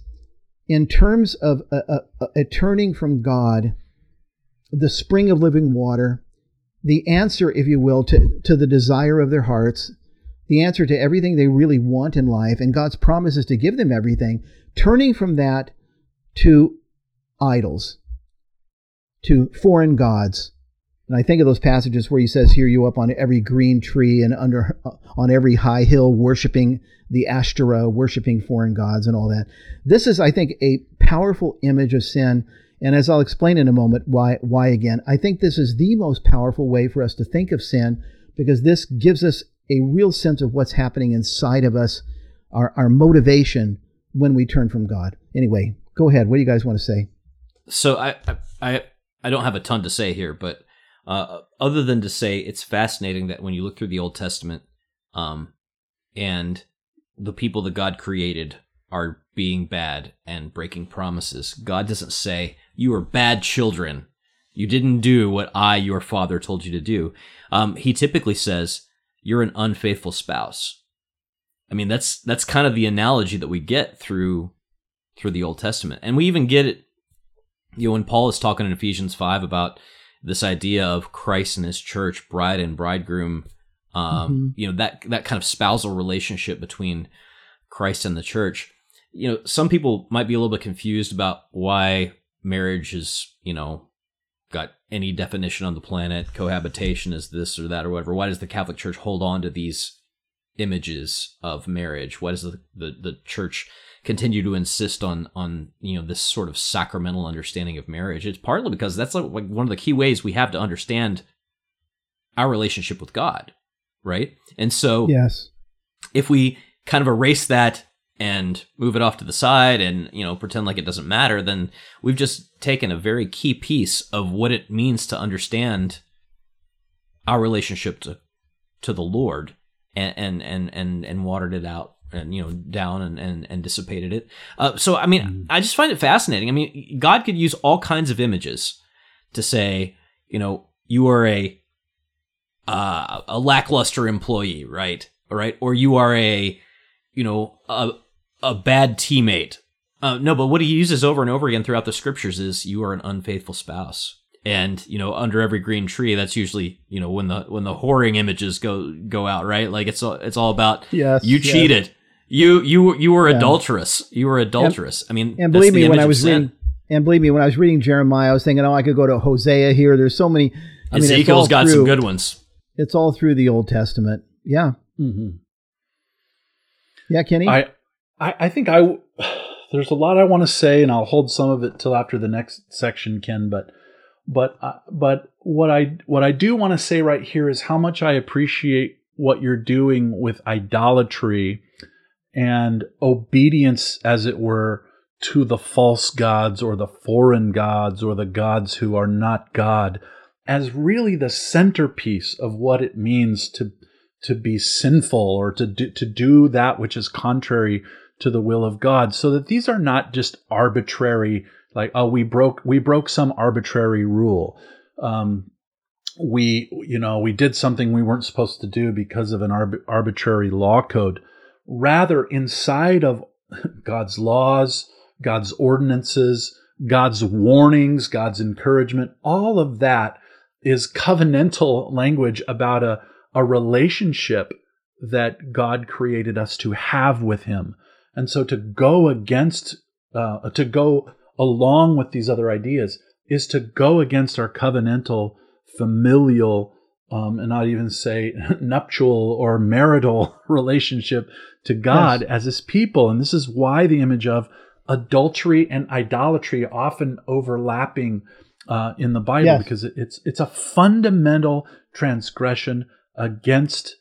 [SPEAKER 1] in terms of a, a, a turning from God, the spring of living water, the answer, if you will, to, to the desire of their hearts, the answer to everything they really want in life, and God's promises to give them everything, turning from that to idols, to foreign gods. And I think of those passages where he says, "Here you up on every green tree and under on every high hill, worshiping the Ashtoreth, worshiping foreign gods, and all that." This is, I think, a powerful image of sin. And as I'll explain in a moment, why why again, I think this is the most powerful way for us to think of sin because this gives us a real sense of what's happening inside of us, our, our motivation when we turn from God. Anyway, go ahead. What do you guys want to say?
[SPEAKER 2] So I I I don't have a ton to say here, but uh, other than to say it's fascinating that when you look through the Old Testament, um, and the people that God created are being bad and breaking promises, God doesn't say you are bad children. You didn't do what I, your father, told you to do. Um, he typically says you're an unfaithful spouse. I mean, that's that's kind of the analogy that we get through through the Old Testament, and we even get it. You know, when Paul is talking in Ephesians five about this idea of Christ and His church, bride and bridegroom, um, mm-hmm. you know that that kind of spousal relationship between Christ and the church. You know, some people might be a little bit confused about why marriage is, you know, got any definition on the planet. Cohabitation is this or that or whatever. Why does the Catholic Church hold on to these images of marriage? Why does the, the, the church continue to insist on on you know this sort of sacramental understanding of marriage? It's partly because that's like, like one of the key ways we have to understand our relationship with God, right? And so,
[SPEAKER 1] yes,
[SPEAKER 2] if we kind of erase that and move it off to the side and you know pretend like it doesn't matter then we've just taken a very key piece of what it means to understand our relationship to to the lord and and and and, and watered it out and you know down and and, and dissipated it. Uh, so i mean mm. i just find it fascinating. I mean god could use all kinds of images to say you know you are a uh, a lackluster employee right? Right? Or you are a you know a, a bad teammate. Uh, no, but what he uses over and over again throughout the scriptures is you are an unfaithful spouse. And you know, under every green tree, that's usually you know when the when the whoring images go go out, right? Like it's all it's all about
[SPEAKER 1] yes,
[SPEAKER 2] you cheated, yes. you you you were yeah. adulterous, you were adulterous.
[SPEAKER 1] And,
[SPEAKER 2] I mean,
[SPEAKER 1] and believe me, when I was reading, and believe me, when I was reading Jeremiah, I was thinking, oh, I could go to Hosea here. There's so many.
[SPEAKER 2] I Ezekiel's mean, got through, some good ones.
[SPEAKER 1] It's all through the Old Testament. Yeah.
[SPEAKER 3] Mm-hmm.
[SPEAKER 1] Yeah, Kenny.
[SPEAKER 3] I I, I think I there's a lot I want to say, and I'll hold some of it till after the next section, Ken. But but uh, but what I what I do want to say right here is how much I appreciate what you're doing with idolatry and obedience, as it were, to the false gods or the foreign gods or the gods who are not God, as really the centerpiece of what it means to to be sinful or to do, to do that which is contrary to the will of God. So that these are not just arbitrary like oh we broke we broke some arbitrary rule. Um, we you know we did something we weren't supposed to do because of an arb- arbitrary law code. Rather inside of God's laws God's ordinances God's warnings God's encouragement all of that is covenantal language about a a relationship that God created us to have with him and so to go against, uh, to go along with these other ideas is to go against our covenantal, familial, um, and not even say nuptial or marital relationship to God yes. as his people. And this is why the image of adultery and idolatry often overlapping uh, in the Bible yes. because it's it's a fundamental transgression against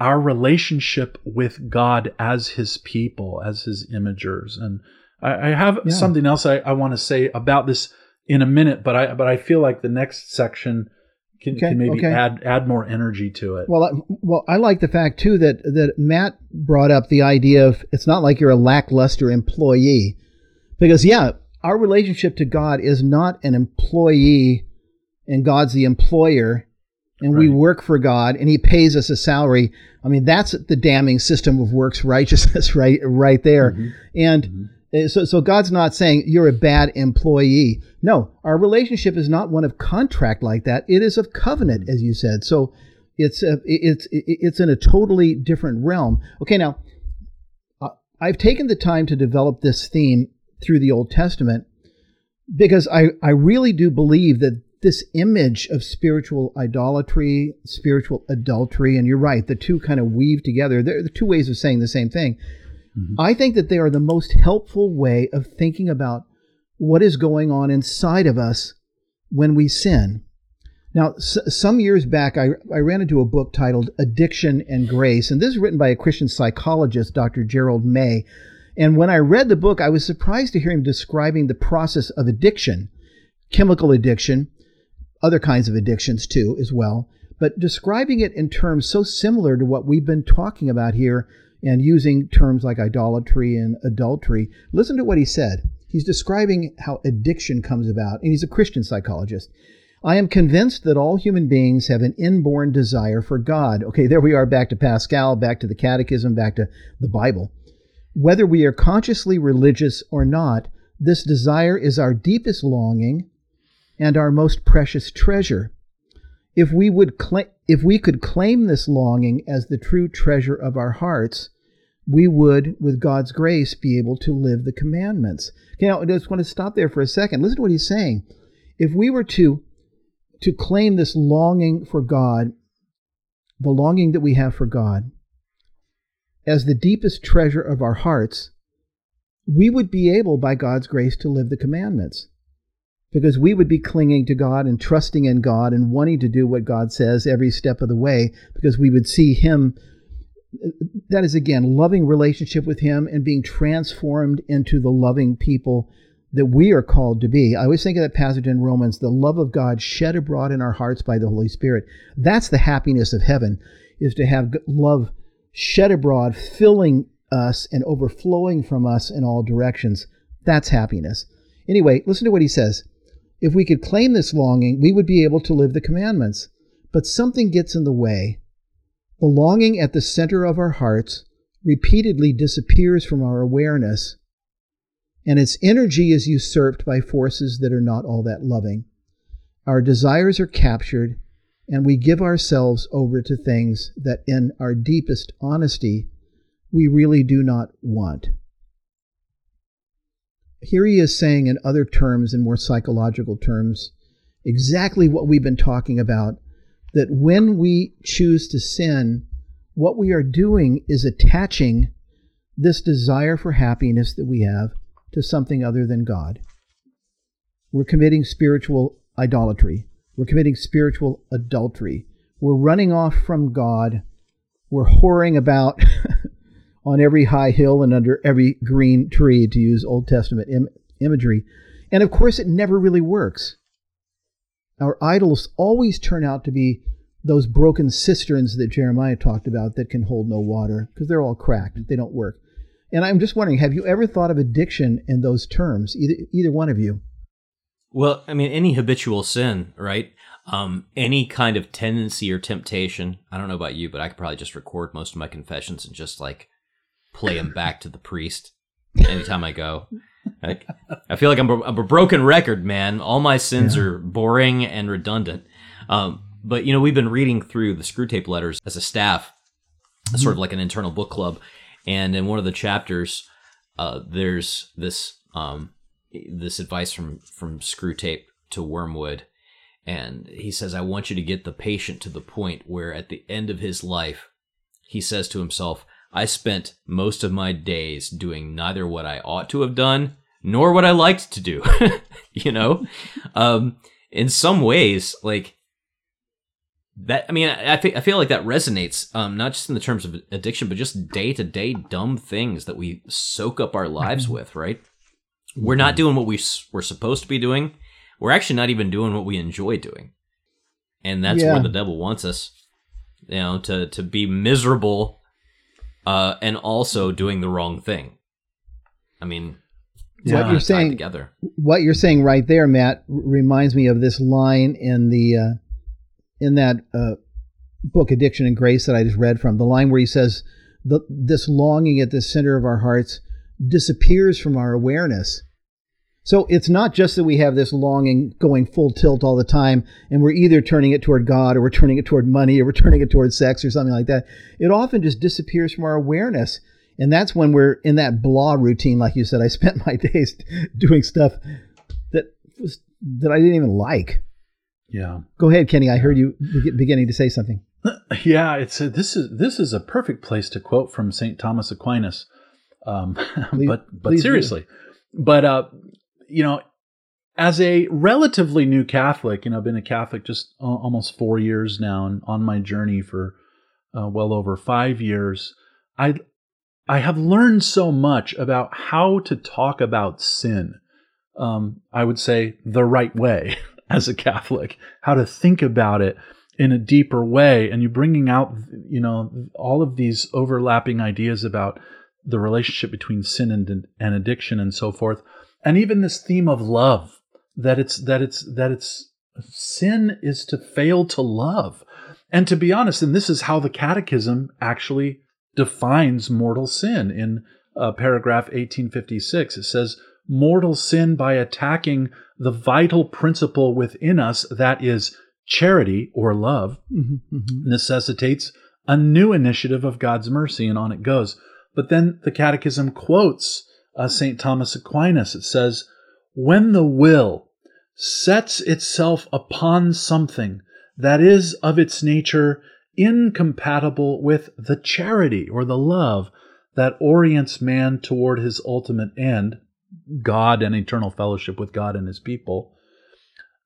[SPEAKER 3] our relationship with God as his people, as his imagers. And I, I have yeah. something else I, I want to say about this in a minute, but I but I feel like the next section can, okay, can maybe okay. add add more energy to it.
[SPEAKER 1] Well, I, well, I like the fact too that that Matt brought up the idea of it's not like you're a lackluster employee, because yeah, our relationship to God is not an employee, and God's the employer, and right. we work for God and he pays us a salary. I mean, that's the damning system of works righteousness right right there. Mm-hmm. And mm-hmm. so so God's not saying you're a bad employee. No, our relationship is not one of contract like that. It is of covenant as you said. So it's a, it's it's in a totally different realm. Okay, now uh, I've taken the time to develop this theme through the Old Testament because I, I really do believe that this image of spiritual idolatry, spiritual adultery, and you're right, the two kind of weave together. They're the two ways of saying the same thing. Mm-hmm. I think that they are the most helpful way of thinking about what is going on inside of us when we sin. Now, s- some years back, I, I ran into a book titled Addiction and Grace, and this is written by a Christian psychologist, Dr. Gerald May. And when I read the book, I was surprised to hear him describing the process of addiction, chemical addiction, other kinds of addictions too, as well, but describing it in terms so similar to what we've been talking about here and using terms like idolatry and adultery. Listen to what he said. He's describing how addiction comes about, and he's a Christian psychologist. I am convinced that all human beings have an inborn desire for God. Okay, there we are back to Pascal, back to the Catechism, back to the Bible. Whether we are consciously religious or not, this desire is our deepest longing and our most precious treasure. If we would cla- if we could claim this longing as the true treasure of our hearts, we would, with God's grace, be able to live the commandments. Okay, now I just want to stop there for a second. Listen to what he's saying. If we were to to claim this longing for God, the longing that we have for God, as the deepest treasure of our hearts, we would be able, by God's grace, to live the commandments. Because we would be clinging to God and trusting in God and wanting to do what God says every step of the way, because we would see Him. That is, again, loving relationship with Him and being transformed into the loving people that we are called to be. I always think of that passage in Romans the love of God shed abroad in our hearts by the Holy Spirit. That's the happiness of heaven, is to have love shed abroad, filling us and overflowing from us in all directions. That's happiness. Anyway, listen to what he says. If we could claim this longing, we would be able to live the commandments. But something gets in the way. The longing at the center of our hearts repeatedly disappears from our awareness and its energy is usurped by forces that are not all that loving. Our desires are captured, and we give ourselves over to things that, in our deepest honesty, we really do not want. Here he is saying, in other terms, in more psychological terms, exactly what we've been talking about that when we choose to sin, what we are doing is attaching this desire for happiness that we have to something other than God. We're committing spiritual idolatry. We're committing spiritual adultery. We're running off from God. We're whoring about on every high hill and under every green tree, to use Old Testament Im- imagery. And of course, it never really works. Our idols always turn out to be those broken cisterns that Jeremiah talked about that can hold no water because they're all cracked. They don't work. And I'm just wondering, have you ever thought of addiction in those terms, either either one of you?
[SPEAKER 2] Well, I mean, any habitual sin, right? Um, any kind of tendency or temptation. I don't know about you, but I could probably just record most of my confessions and just like play him back to the priest anytime I go. I, I feel like I'm a, I'm a, broken record, man. All my sins yeah. are boring and redundant. Um, but you know, we've been reading through the Screwtape letters as a staff, mm-hmm. sort of like an internal book club, and in one of the chapters, uh, there's this um, this advice from from Screwtape to Wormwood, and he says, "I want you to get the patient to the point where, at the end of his life, he says to himself." I spent most of my days doing neither what I ought to have done nor what I liked to do. you know, um, in some ways, like that i mean i, I feel like that resonates um, not just in the terms of addiction but just day-to-day dumb things that we soak up our lives with right we're not mm-hmm. doing what we we're supposed to be doing we're actually not even doing what we enjoy doing and that's yeah. where the devil wants us you know to to be miserable uh, and also doing the wrong thing i mean
[SPEAKER 1] what you're saying together what you're saying right there matt reminds me of this line in the uh, in that uh, book, Addiction and Grace, that I just read from, the line where he says, the, This longing at the center of our hearts disappears from our awareness. So it's not just that we have this longing going full tilt all the time, and we're either turning it toward God or we're turning it toward money or we're turning it toward sex or something like that. It often just disappears from our awareness. And that's when we're in that blah routine, like you said. I spent my days doing stuff that was that I didn't even like.
[SPEAKER 3] Yeah.
[SPEAKER 1] Go ahead, Kenny. I heard you beginning to say something.
[SPEAKER 3] Yeah, it's a, this is this is a perfect place to quote from Saint Thomas Aquinas. Um,
[SPEAKER 1] Please-
[SPEAKER 3] but but
[SPEAKER 1] please do.
[SPEAKER 3] seriously, but uh, you know, as a relatively new Catholic, you know, I've been a Catholic just al- almost four years now, and on my journey for uh, well over five years, I I have learned so much about how to talk about sin. Um, I would say the right way as a Catholic, how to think about it in a deeper way, and you're bringing out, you know, all of these overlapping ideas about the relationship between sin and, and addiction and so forth, and even this theme of love that it's that it's that it's sin is to fail to love, and to be honest, and this is how the Catechism actually defines mortal sin in uh, paragraph 1856. It says, mortal sin by attacking the vital principle within us that is charity or love
[SPEAKER 1] Mhm, mhm.
[SPEAKER 3] necessitates a new initiative of God's mercy, and on it goes. But then the Catechism quotes uh, St. Thomas Aquinas. It says, When the will sets itself upon something that is of its nature incompatible with the charity or the love that orients man toward his ultimate end, God and eternal fellowship with God and his people,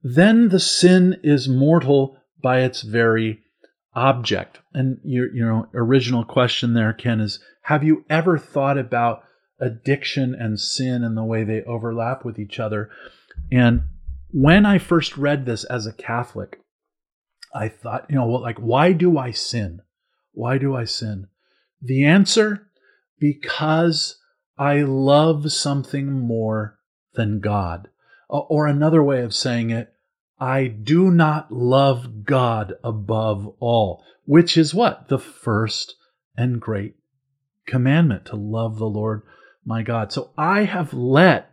[SPEAKER 3] then the sin is mortal by its very object. And your your original question there, Ken, is have you ever thought about addiction and sin and the way they overlap with each other? And when I first read this as a Catholic, I thought, you know, well, like, why do I sin? Why do I sin? The answer, because I love something more than God. Or another way of saying it, I do not love God above all, which is what? The first and great commandment to love the Lord my God. So I have let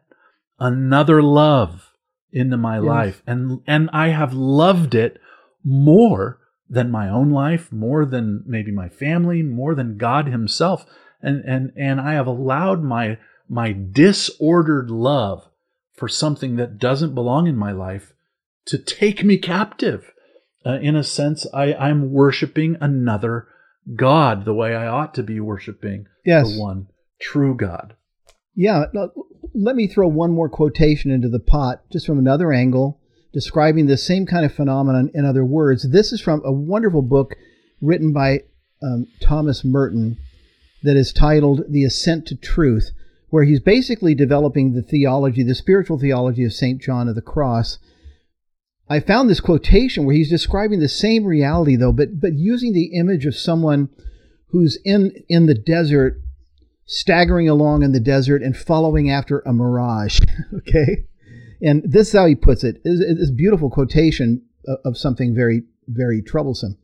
[SPEAKER 3] another love into my
[SPEAKER 1] Yes.
[SPEAKER 3] life and and I have loved it more than my own life, more than maybe my family, more than God himself. And and and I have allowed my my disordered love for something that doesn't belong in my life to take me captive. Uh, in a sense, I, I'm worshiping another God the way I ought to be worshiping
[SPEAKER 1] Yes.
[SPEAKER 3] the one true God.
[SPEAKER 1] Yeah. let me throw one more quotation into the pot, just from another angle, describing the same kind of phenomenon in other words. This is from a wonderful book written by um, Thomas Merton that is titled The Ascent to Truth, where he's basically developing the theology, the spiritual theology of St. John of the Cross. I found this quotation where he's describing the same reality, though, but but using the image of someone who's in in the desert staggering along in the desert and following after a mirage. okay. And this is how he puts it. it. Is this beautiful quotation of something very, very troublesome.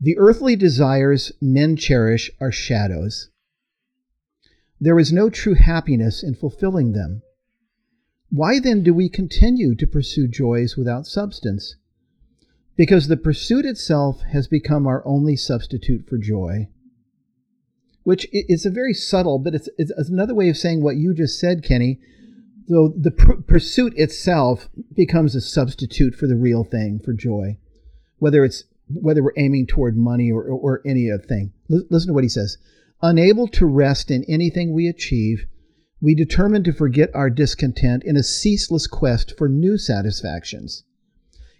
[SPEAKER 1] The earthly desires men cherish are shadows. There is no true happiness in fulfilling them. Why then do we continue to pursue joys without substance? Because the pursuit itself has become our only substitute for joy which is a very subtle, but it's, it's another way of saying what you just said, Kenny. So the pr- pursuit itself becomes a substitute for the real thing, for joy, whether it's whether we're aiming toward money or, or, or any other thing. L- listen to what he says. Unable to rest in anything we achieve, we determine to forget our discontent in a ceaseless quest for new satisfactions.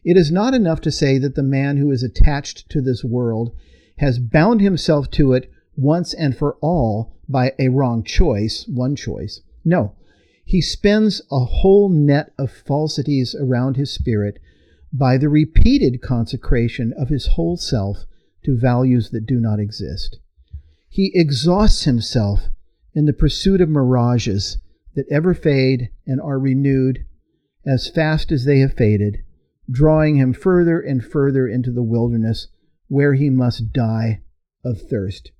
[SPEAKER 1] It is not enough to say that the man who is attached to this world has bound himself to it once and for all by a wrong choice, one choice. No, he spins a whole net of falsities around his spirit by the repeated consecration of his whole self to values that do not exist. He exhausts himself in the pursuit of mirages that ever fade and are renewed as fast as they have faded, drawing him further and further into the wilderness where he must die of thirst.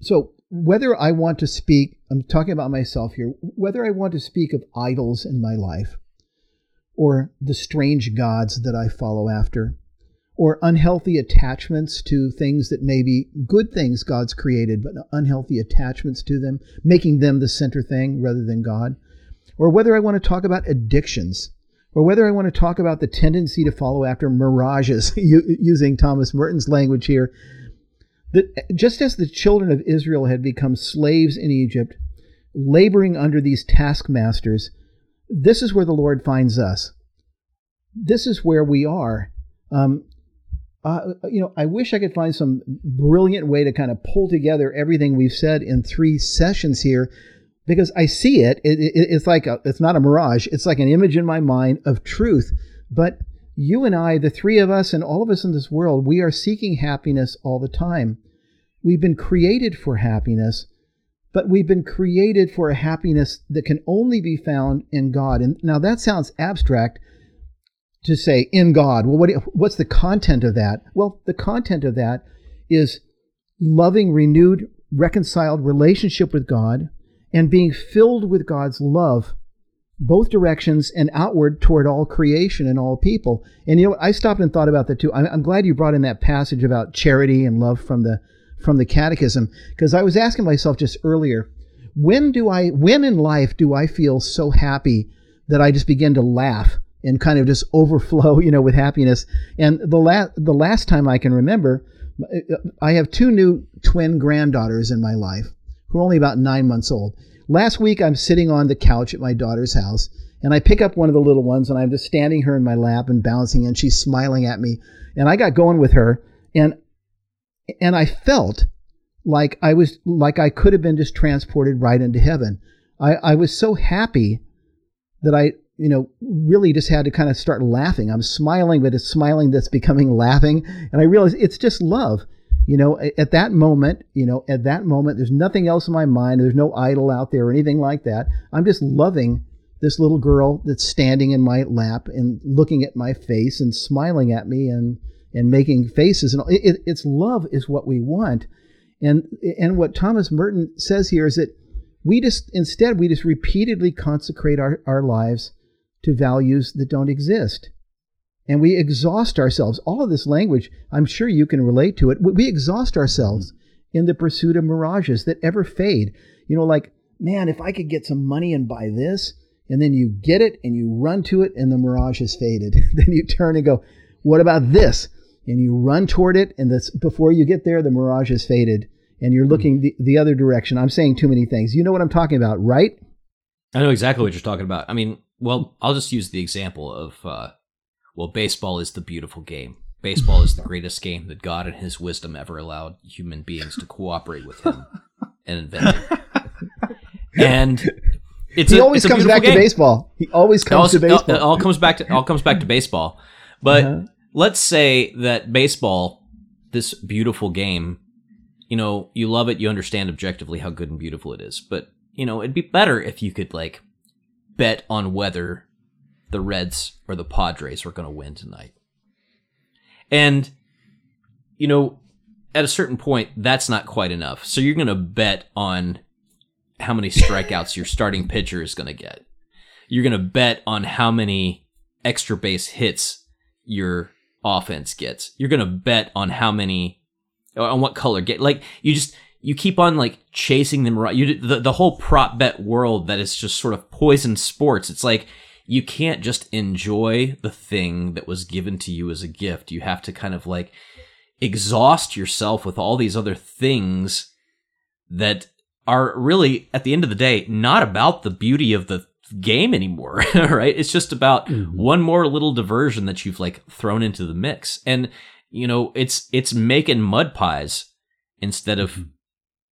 [SPEAKER 1] So, whether I want to speak, I'm talking about myself here, whether I want to speak of idols in my life, or the strange gods that I follow after, or unhealthy attachments to things that may be good things God's created, but unhealthy attachments to them, making them the center thing rather than God, or whether I want to talk about addictions, or whether I want to talk about the tendency to follow after mirages, using Thomas Merton's language here, that just as the children of Israel had become slaves in Egypt, laboring under these taskmasters, this is where the Lord finds us. This is where we are. Um, uh, you know, I wish I could find some brilliant way to kind of pull together everything we've said in three sessions here, because I see it. it, it it's like a, it's not a mirage. It's like an image in my mind of truth. But you and I, the three of us, and all of us in this world, we are seeking happiness all the time. We've been created for happiness, but we've been created for a happiness that can only be found in God. And now that sounds abstract to say in God. Well, what, what's the content of that? Well, the content of that is loving, renewed, reconciled relationship with God and being filled with God's love, both directions and outward toward all creation and all people. And you know, I stopped and thought about that too. I'm, I'm glad you brought in that passage about charity and love from the from the Catechism because I was asking myself just earlier, when do I, when in life do I feel so happy that I just begin to laugh and kind of just overflow, you know, with happiness? And the last, the last time I can remember, uh, uh, I have two new twin granddaughters in my life who are only about nine months old. Last week, I'm sitting on the couch at my daughter's house, and I pick up one of the little ones, and I'm just standing her in my lap and bouncing, and she's smiling at me. And I got going with her, and and I felt like I was like I could have been just transported right into heaven. I, I was so happy that I, you know, really just had to kind of start laughing. I'm smiling, but it's smiling that's becoming laughing. And I realized it's just love. You know, at that moment, you know, at that moment, there's nothing else in my mind. There's no idol out there or anything like that. I'm just loving this little girl that's standing in my lap and looking at my face and smiling at me and and making faces and it, it, it's love is what we want and and what thomas merton says here is that we just instead we just repeatedly consecrate our, our lives to values that don't exist and we exhaust ourselves all of this language i'm sure you can relate to it we exhaust ourselves in the pursuit of mirages that ever fade you know like man if i could get some money and buy this and then you get it and you run to it and the mirage has faded then you turn and go what about this and you run toward it, and this, before you get there, the mirage has faded, and you're looking the, the other direction. I'm saying too many things. You know what I'm talking about, right?
[SPEAKER 2] I know exactly what you're talking about. I mean, well, I'll just use the example of, uh, well, baseball is the beautiful game. Baseball is the greatest game that God and His wisdom ever allowed human beings to cooperate with Him and invent. and
[SPEAKER 1] it's he a, always comes back game. to baseball. He always comes
[SPEAKER 2] all,
[SPEAKER 1] to baseball.
[SPEAKER 2] It all comes back to all comes back to baseball. But uh-huh let's say that baseball, this beautiful game, you know, you love it, you understand objectively how good and beautiful it is, but you know, it'd be better if you could like bet on whether the Reds or the Padres were going to win tonight. And you know, at a certain point, that's not quite enough. So you're going to bet on how many strikeouts your starting pitcher is going to get. You're going to bet on how many extra base hits your offense gets. You're going to bet on how many, on what color get. Like you just, you keep on like chasing them around. You the, the whole prop bet world that is just sort of poison sports. It's like you can't just enjoy the thing that was given to you as a gift. You have to kind of like exhaust yourself with all these other things that are really at the end of the day not about the beauty of the game anymore, right? It's just about mm-hmm. one more little diversion that you've like thrown into the mix. And you know, it's it's making mud pies instead of mm-hmm.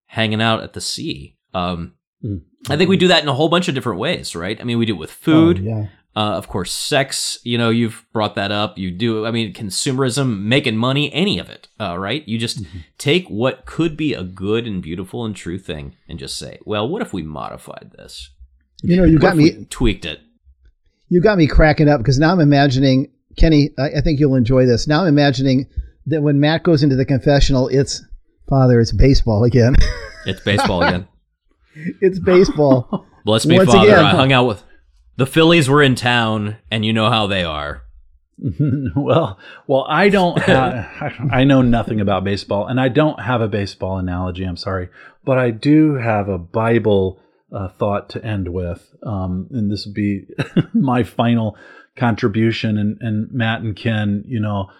[SPEAKER 2] hanging out at the sea. Um mm-hmm. I think we do that in a whole bunch of different ways, right? I mean, we do it with food. Oh, yeah. Uh, of course, sex, you know, you've brought that up. You do, I mean, consumerism, making money, any of it, uh, right? You just mm-hmm. take what could be a good and beautiful and true thing and just say, well, what if we modified this?
[SPEAKER 1] You know, you got me
[SPEAKER 2] tweaked it.
[SPEAKER 1] You got me cracking up because now I'm imagining Kenny. I, I think you'll enjoy this. Now I'm imagining that when Matt goes into the confessional, it's Father, it's baseball again.
[SPEAKER 2] It's baseball again.
[SPEAKER 1] It's baseball.
[SPEAKER 2] Bless me, Once Father. Again. I hung out with the Phillies were in town, and you know how they are.
[SPEAKER 3] well, well, I don't have, I know nothing about baseball and I don't have a baseball analogy. I'm sorry, but I do have a Bible uh, thought to end with, um, and this would be my final contribution. And, and Matt and Ken, you know,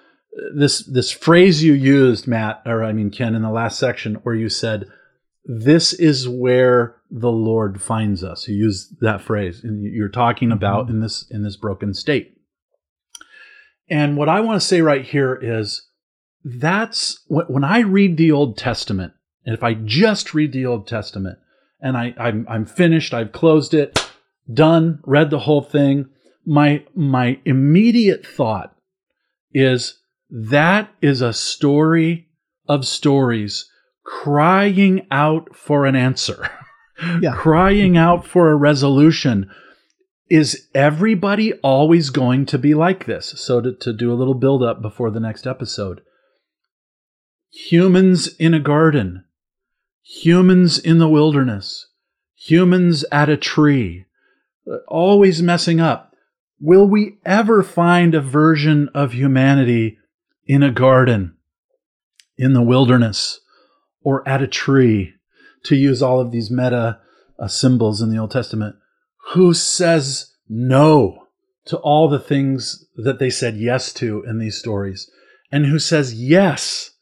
[SPEAKER 3] this this phrase you used, Matt, or I mean Ken, in the last section, where you said, "This is where the Lord finds us." You use that phrase, and you're talking mm-hmm. about in this in this broken state. And what I want to say right here is that's when I read the Old Testament, and if I just read the Old Testament and I, I'm, I'm finished, I've closed it, done, read the whole thing, my, my immediate thought is that is a story of stories crying out for an answer,
[SPEAKER 1] Yeah.
[SPEAKER 3] crying out for a resolution. Is everybody always going to be like this? So, to, to do a little build up before the next episode, humans in a garden, humans in the wilderness, humans at a tree, uh, always messing up. Will we ever find a version of humanity in a garden, in the wilderness, or at a tree, to use all of these meta uh, symbols in the Old Testament? Who says no to all the things that they said yes to in these stories? And who says yes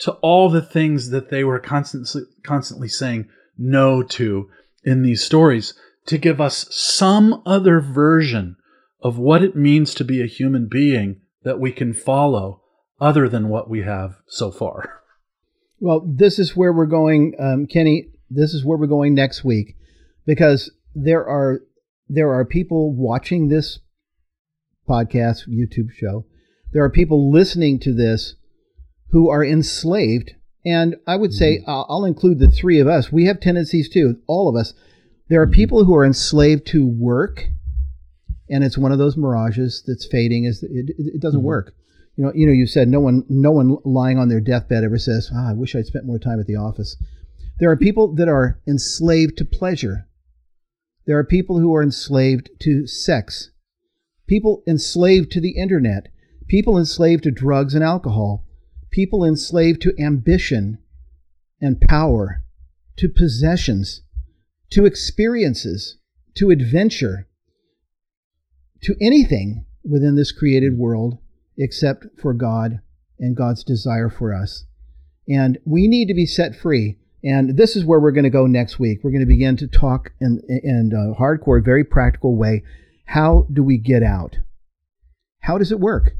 [SPEAKER 3] to all the things that they were constantly constantly saying no to in these stories to give us some other version of what it means to be a human being that we can follow other than what we have so far.
[SPEAKER 1] Well, this is where we're going, um, Kenny. This is where we're going next week, because there are there are people watching this podcast, YouTube show. There are people listening to this who are enslaved, and I would say I'll I'll include the three of us. We have tendencies too, all of us. There are people who are enslaved to work, and it's one of those mirages that's fading. Is it, it, it doesn't
[SPEAKER 3] Mhm.
[SPEAKER 1] work. You know, you know, you said no one, no one lying on their deathbed ever says, ah, "I wish I'd spent more time at the office." There are people that are enslaved to pleasure. There are people who are enslaved to sex. People enslaved to the internet. People enslaved to drugs and alcohol. People enslaved to ambition and power, to possessions, to experiences, to adventure, to anything within this created world except for God and God's desire for us. And we need to be set free. And this is where we're going to go next week. We're going to begin to talk in, in a hardcore, very practical way. How do we get out? How does it work?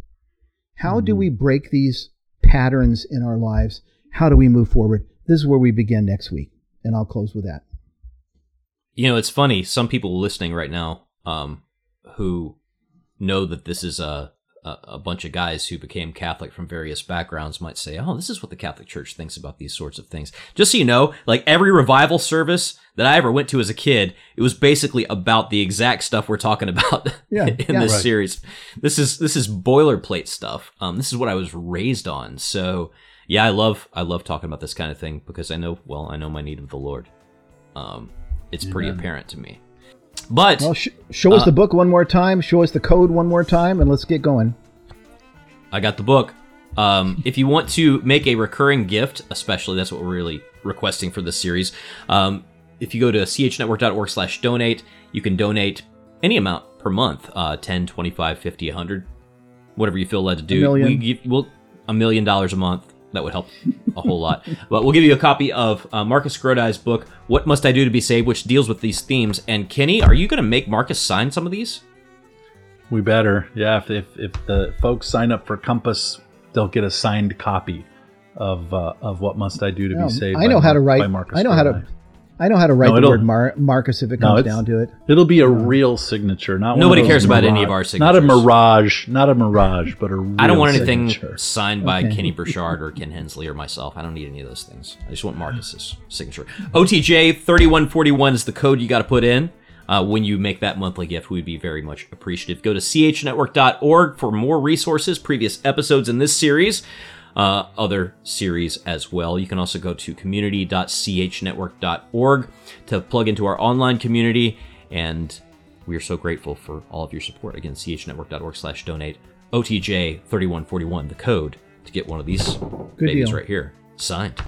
[SPEAKER 1] How do
[SPEAKER 3] Mhm.
[SPEAKER 1] we break these patterns in our lives? How do we move forward? This is where we begin next week. And I'll close with that.
[SPEAKER 2] You know, it's funny. Some people listening right now, um, who know that this is a, a a bunch of guys who became Catholic from various backgrounds, might say, "Oh, this is what the Catholic Church thinks about these sorts of things." Just so you know, like every revival service that I ever went to as a kid, it was basically about the exact stuff we're talking about
[SPEAKER 1] Yeah,
[SPEAKER 2] in
[SPEAKER 1] yeah.
[SPEAKER 2] this
[SPEAKER 3] Right.
[SPEAKER 2] series. This is this is boilerplate stuff. Um, this is what I was raised on. So yeah, I love I love talking about this kind of thing because I know well I know my need of the Lord. Um, it's pretty apparent to me. But
[SPEAKER 1] Well, sh- show us
[SPEAKER 2] Uh,
[SPEAKER 1] the book one more time. Show us the code one more time, and let's get going.
[SPEAKER 2] I got the book. Um, if you want to make a recurring gift, especially that's what we're really requesting for this series, um, if you go to chnetwork.org slash donate, you can donate any amount per month, uh, 10, 25, 50, 100, whatever you feel led to do.
[SPEAKER 1] million.
[SPEAKER 2] We give, we'll, a million dollars a month. That would help a whole lot. But we'll give you a copy of uh, Marcus Grodi's book, What Must I Do to Be Saved, which deals with these themes. And Kenny, are you going to make Marcus sign some of these?
[SPEAKER 3] We better, yeah. If if, if the folks sign up for Compass, they'll get a signed copy of uh, of what must I do to
[SPEAKER 1] Yeah,
[SPEAKER 3] be saved.
[SPEAKER 1] I know
[SPEAKER 3] by
[SPEAKER 1] how to write.
[SPEAKER 3] by
[SPEAKER 1] I know how to.
[SPEAKER 3] Grodi.
[SPEAKER 1] I know how to write
[SPEAKER 3] No,
[SPEAKER 1] the word Mar- Marcus if it comes
[SPEAKER 3] it's-
[SPEAKER 1] down to it.
[SPEAKER 3] It'll be a real signature, not
[SPEAKER 2] Nobody
[SPEAKER 3] those
[SPEAKER 2] cares about any of our signatures.
[SPEAKER 3] Not a mirage, not a mirage, but a real
[SPEAKER 2] I don't want anything
[SPEAKER 3] signature.
[SPEAKER 2] signed by
[SPEAKER 1] Okay.
[SPEAKER 2] Kenny Burchard or Ken Hensley or myself. I don't need any of those things. I just want Marcus's signature. OTJ thirty one forty one is the code you got to put in uh, when you make that monthly gift. We'd be very much appreciative. Go to chnetwork.org for more resources, previous episodes in this series, uh, other series as well. You can also go to community.chnetwork.org to plug into our online community and we are so grateful for all of your support. Again, chnetwork.org slash donate. OTJ3141, the code to get one of these babies
[SPEAKER 1] deal.
[SPEAKER 2] right here signed.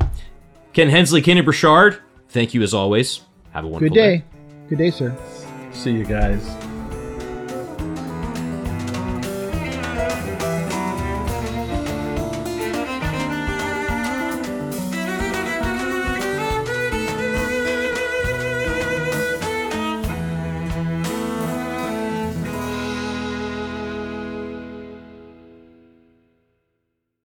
[SPEAKER 2] Ken Hensley, Kenny Burchard, thank you as always. Have a wonderful
[SPEAKER 1] Good day.
[SPEAKER 2] day.
[SPEAKER 1] Good day, sir.
[SPEAKER 3] See you guys.